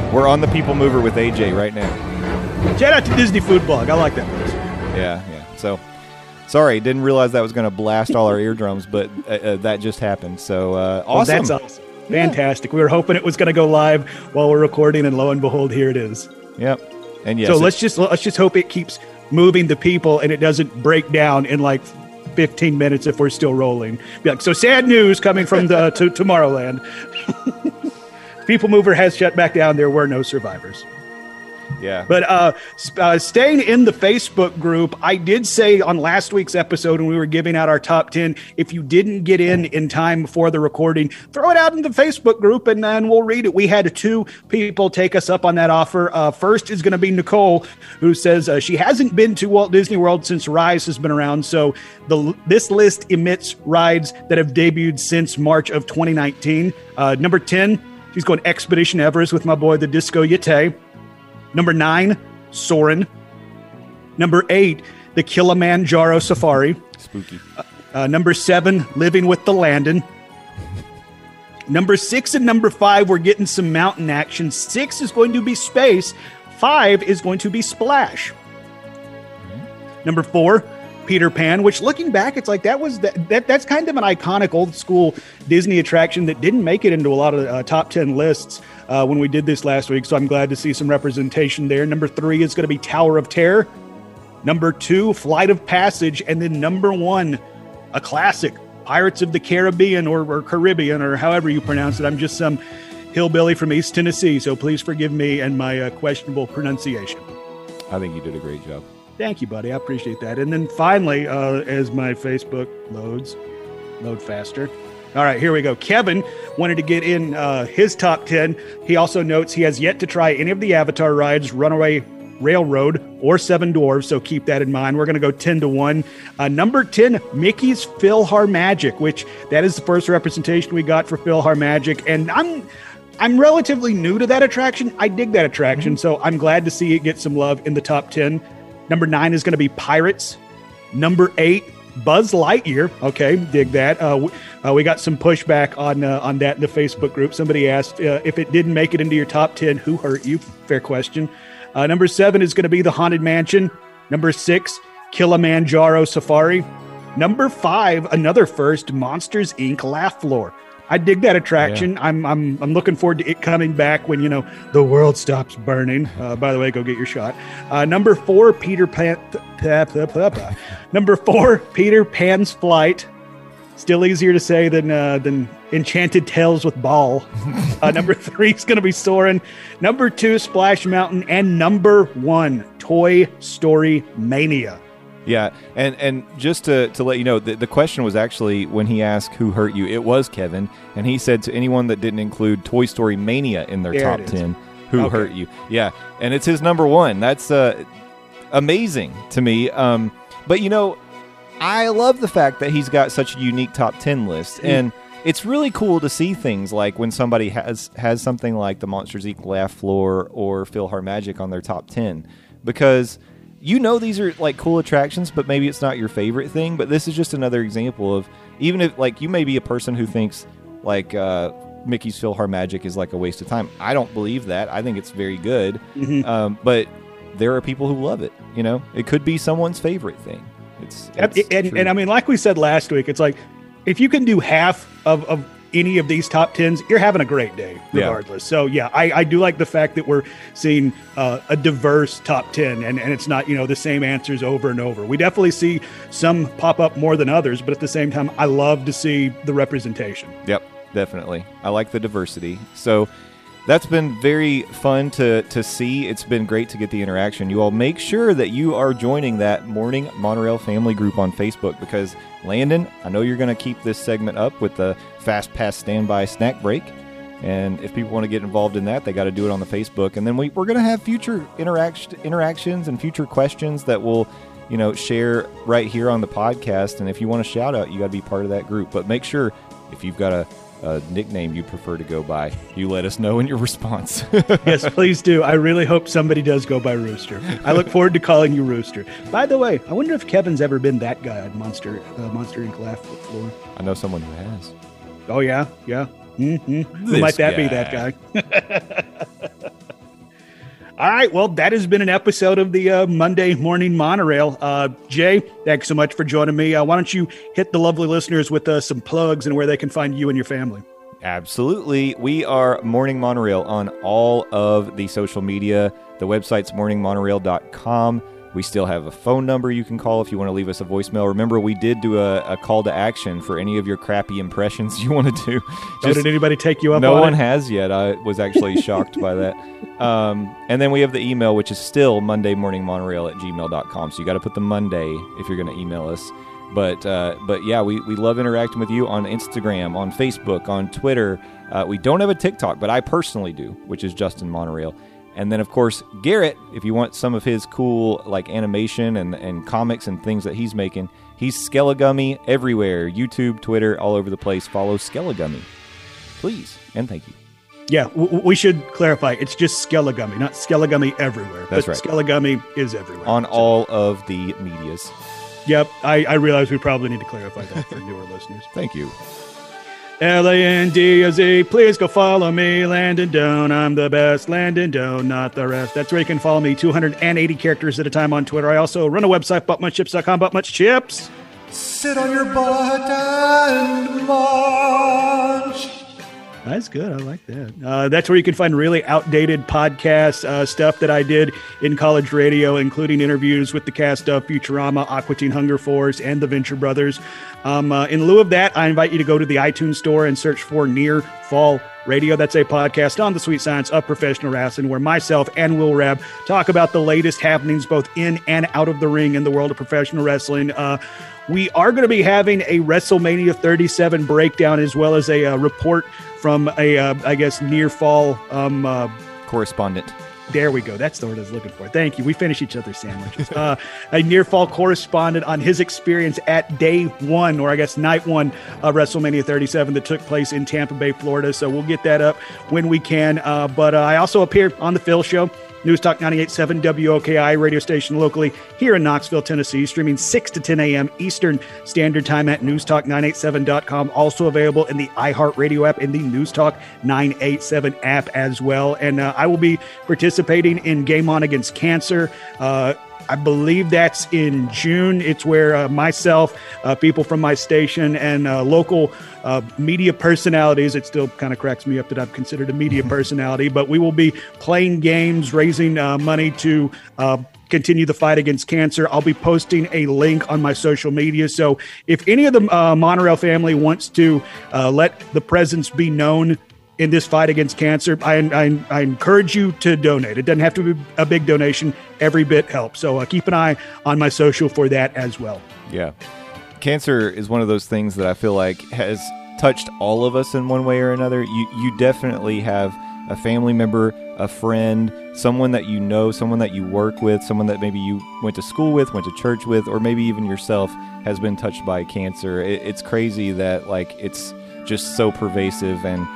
me. We're on the People Mover with AJ right now. Shout out to Disney Food Blog. I like that. Yeah, yeah. So, sorry, didn't realize that was going to blast all our eardrums, but uh, uh, that just happened. So, uh, Well, awesome. that's awesome. Fantastic. We were hoping it was going to go live while we're recording, and lo and behold, here it is. Yep. And yes, so let's just let's just hope it keeps moving the people and it doesn't break down in like 15 minutes if we're still rolling. Be like, so sad news coming from the to Tomorrowland. People Mover has shut back down. There were no survivors. Yeah. But uh, uh, staying in the Facebook group, I did say on last week's episode when we were giving out our top 10, if you didn't get in in time for the recording, throw it out in the Facebook group and then we'll read it. We had two people take us up on that offer. Uh, first is going to be Nicole, who says uh, she hasn't been to Walt Disney World since Rise has been around. So the this list emits rides that have debuted since March of 2019. Uh, number 10, she's going Expedition Everest with my boy, the Disco Yeti. Number nine, Soarin'. Number eight, the Kilimanjaro Safari. Spooky. Uh, number seven, Living with the Landon. Number six and number five, we're getting some mountain action. Six is going to be Space. Five is going to be Splash. Number four, Peter Pan. Which, looking back, it's like that was that, that that's kind of an iconic old school Disney attraction that didn't make it into a lot of uh, top ten lists uh, when we did this last week. So I'm glad to see some representation there. Number three is going to be Tower of Terror. Number two, Flight of Passage, and then number one, a classic, Pirates of the Caribbean or, or Caribbean or however you pronounce it. I'm just some hillbilly from East Tennessee, so please forgive me and my uh, questionable pronunciation. I think you did a great job. Thank you, buddy. I appreciate that. And then finally, uh, as my Facebook loads, load faster. All right, here we go. Kevin wanted to get in uh, his top 10. He also notes he has yet to try any of the Avatar rides, Runaway Railroad, or Seven Dwarves. so keep that in mind. We're going to go 10 to 1. Uh, number 10, Mickey's PhilharMagic, which that is the first representation we got for PhilharMagic. And I'm. I'm relatively new to that attraction. I dig that attraction, so I'm glad to see it get some love in the top 10. Number nine is going to be Pirates. Number eight, Buzz Lightyear. Okay, dig that. Uh, we, uh, we got some pushback on uh, on that in the Facebook group. Somebody asked uh, if it didn't make it into your top 10, who hurt you? Fair question. Uh, number seven is going to be The Haunted Mansion. Number six, Kilimanjaro Safari. Number five, another first, Monsters Inc. Laugh Floor. I dig that attraction. I'm, I'm I'm looking forward to it coming back when you know the world stops burning. Uh, by the way, go get your shot. Uh, number four, Peter Pan. number four, Peter Pan's Flight. Still easier to say than uh, than Enchanted Tales with Belle. Uh, number three is going to be Soarin'. Number two, Splash Mountain, and number one, Toy Story Mania. Yeah, and and just to, to let you know, the, the question was actually when he asked who hurt you, it was Kevin, and he said to anyone that didn't include Toy Story Mania in their There top it is. ten, who Okay. hurt you? Yeah, and it's his number one. That's uh, amazing to me. Um, but you know, I love the fact that he's got such a unique top ten list, and it's really cool to see things like when somebody has has something like the Monsters Inc. Laugh Floor or PhilharMagic on their top ten, because you know these are like cool attractions, but maybe it's not your favorite thing. But this is just another example of even if like you may be a person who thinks like uh, Mickey's PhilharMagic is like a waste of time. I don't believe that. I think it's very good. Um, but there are people who love it. You know, it could be someone's favorite thing. It's, And, it's and, true. and I mean, like we said last week, it's like if you can do half of, of any of these top tens, you're having a great day, Yeah. regardless. So yeah, I, I do like the fact that we're seeing uh, a diverse top ten, and, and it's not you know the same answers over and over. We definitely see some pop up more than others, but at the same time, I love to see the representation. Yep, definitely. I like the diversity. So that's been very fun to to see. It's been great to get the interaction. You all make sure that you are joining that Morning Monorail family group on Facebook because Landon, I know you're going to keep this segment up with the Fast Pass Standby Snack Break. And if people want to get involved in that, they got to do it on the Facebook. And then we, we're going to have future interact- interactions and future questions that we'll, you know, share right here on the podcast. And if you want to shout out, you got to be part of that group. But make sure if you've got a, a nickname you prefer to go by, you let us know in your response. yes, please do. I really hope somebody does go by Rooster. I look forward to calling you Rooster. By the way, I wonder if Kevin's ever been that guy on Monster uh, Monster Inc. Laugh Floor. I know someone who has. Oh yeah, yeah. hmm Who might that be? That guy. All right. Well, that has been an episode of the uh, Monday Morning Monorail. Uh, Jay, thanks so much for joining me. Uh, why don't you hit the lovely listeners with uh, some plugs and where they can find you and your family? Absolutely. We are Morning Monorail on all of the social media. The website's morningmonorail.com. We still have a phone number you can call if you want to leave us a voicemail. Remember, we did do a, a call to action for any of your crappy impressions you want to do. So did anybody take you up no on one it? has yet. I was actually shocked by that. Um, and then we have the email, which is still Monday Morning Monorail at gmail.com. So you got to put the Monday if you're going to email us. But uh, but yeah, we, we love interacting with you on Instagram, on Facebook, on Twitter. Uh, we don't have a TikTok, but I personally do, which is Justin Monorail. And then of course Garrett, if you want some of his cool like animation and, and comics and things that he's making, he's Skelligummy everywhere. YouTube, Twitter, all over the place. Follow Skelligummy. Please and thank you. Yeah, w- we should clarify. It's just Skelligummy, not Skelligummy everywhere. That's but right. Skelligummy is everywhere. on all of the medias. Yep, I, I realize we probably need to clarify that for newer listeners. Thank you. L A N D O Z. Please go follow me, Landon Doan. I'm the best, Landon Doan, not the rest. That's where you can follow me 280 characters at a time on Twitter. I also run a website, buttmunchchips.com, buttmunchchips. Sit on your butt and munch. That's good. I like that. Uh, that's where you can find really outdated podcast uh, stuff that I did in college radio, including interviews with the cast of Futurama, Aqua Teen Hunger Force, and the Venture Brothers. Um, uh, in lieu of that, I invite you to go to the iTunes store and search for Near Fall Radio. That's a podcast on the sweet science of professional wrestling where myself and Will Rab talk about the latest happenings both in and out of the ring in the world of professional wrestling. Uh, we are going to be having a WrestleMania 37 breakdown as well as a uh, report from a, uh, I guess, near fall. Um, uh, Correspondent. There we go. That's the word I was looking for. Thank you. We finish each other's sandwiches. uh, a near fall correspondent on his experience at day one, or I guess night one of WrestleMania 37 that took place in Tampa Bay, Florida. So we'll get that up when we can. Uh, but uh, I also appear on the Phil Show. News Talk 98.7 WOKI radio station locally here in Knoxville, Tennessee, streaming 6 to 10 a.m. Eastern Standard Time at newstalk987.com. Also available in the iHeartRadio app and the News Talk 987 app as well. And uh, I will be participating in Game On Against Cancer. Uh, I believe that's in June. It's where uh, myself, uh, people from my station, and uh, local uh, media personalities. It still kind of cracks me up that I'm considered a media personality, but we will be playing games, raising uh, money to. Uh, Continue the fight against cancer. I'll be posting a link on my social media. So, if any of the uh, Monorail family wants to uh, let the presence be known in this fight against cancer, I, I, I encourage you to donate. It doesn't have to be a big donation, every bit helps. So uh, keep an eye on my social for that as well. Yeah. Cancer is one of those things that I feel like has touched all of us in one way or another. You you definitely have a family member, a friend, someone that you know, someone that you work with, someone that maybe you went to school with, went to church with, or maybe even yourself has been touched by cancer. It, it's crazy that like it's just so pervasive and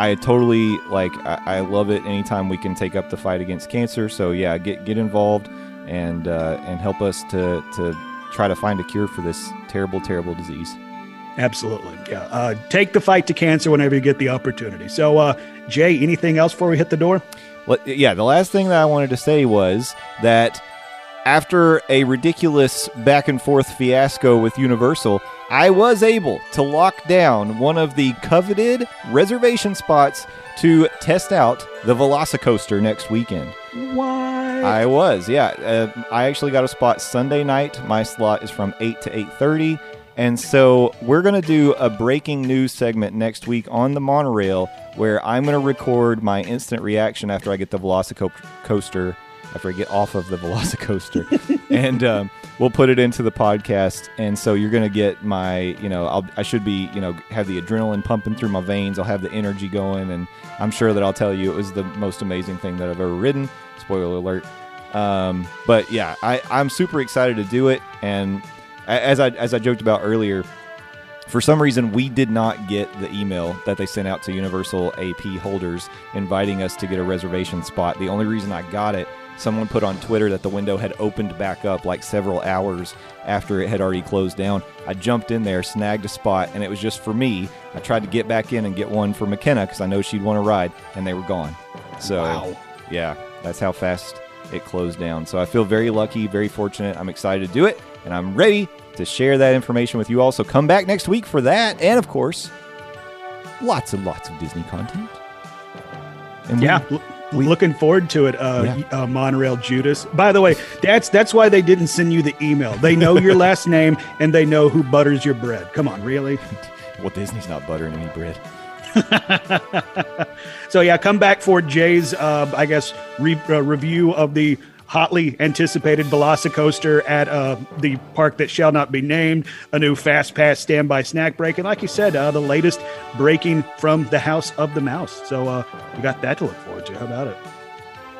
I totally like I, I love it anytime we can take up the fight against cancer. So yeah, get get involved and uh, and help us to to try to find a cure for this terrible, terrible disease. Absolutely. Yeah. Uh, take the fight to cancer whenever you get the opportunity. So, uh, Jay, anything else before we hit the door? Well, yeah, the last thing that I wanted to say was that after a ridiculous back and forth fiasco with Universal, I was able to lock down one of the coveted reservation spots to test out the Velocicoaster next weekend. What? I was, yeah. Uh, I actually got a spot Sunday night. My slot is from 8 to 8:30. And so we're going to do a breaking news segment next week on the monorail where I'm going to record my instant reaction after I get the Velocicoaster, after I get off of the Velocicoaster. and um, we'll put it into the podcast. And so you're going to get my, you know, I'll, I should be, you know, have the adrenaline pumping through my veins. I'll have the energy going. And I'm sure that I'll tell you it was the most amazing thing that I've ever ridden. Spoiler alert. Um, but yeah, I, I'm super excited to do it. And as I as I joked about earlier, for some reason we did not get the email that they sent out to Universal AP holders inviting us to get a reservation spot. The only reason I got it, someone put on Twitter that the window had opened back up like several hours after it had already closed down. I jumped in there, snagged a spot, and it was just for me. I tried to get back in and get one for McKenna because I know she'd want to ride, and they were gone. So, Wow. yeah, that's how fast it closed down. So I feel very lucky, very fortunate. I'm excited to do it, and I'm ready to share that information with you all. So come back next week for that, and of course, lots and lots of Disney content. And we- L- looking forward to it, uh, Yeah. uh, Monorail Judas. By the way, that's that's why they didn't send you the email. They know your last name and they know who butters your bread. Come on, really? well, Disney's not buttering any bread. So yeah, come back for Jay's, uh, I guess, re- uh, review of the hotly anticipated Velocicoaster at uh, the park that shall not be named. A new Fast Pass standby snack break, and like you said, uh, the latest breaking from the House of the Mouse. So uh, we got that to look forward to. How about it?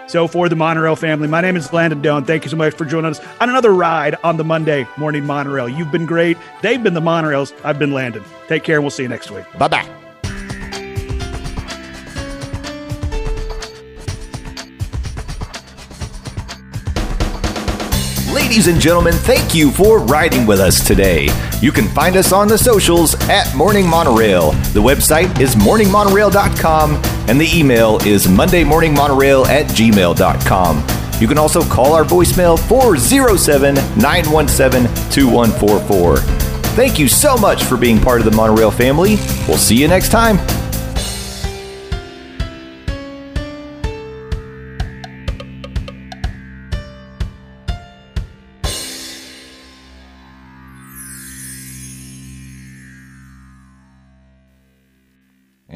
So for the Monorail family, my name is Landon Doan. Thank you so much for joining us on another ride on the Monday morning monorail. You've been great. They've been the monorails. I've been Landon. Take care, and we'll see you next week. Bye bye. Ladies and gentlemen, thank you for riding with us today. You can find us on the socials at Morning Monorail. The website is morningmonorail.com and the email is mondaymorningmonorail at gmail.com. You can also call our voicemail 407 917 2144. Thank you so much for being part of the Monorail family. We'll see you next time.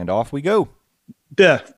And off we go. Duh.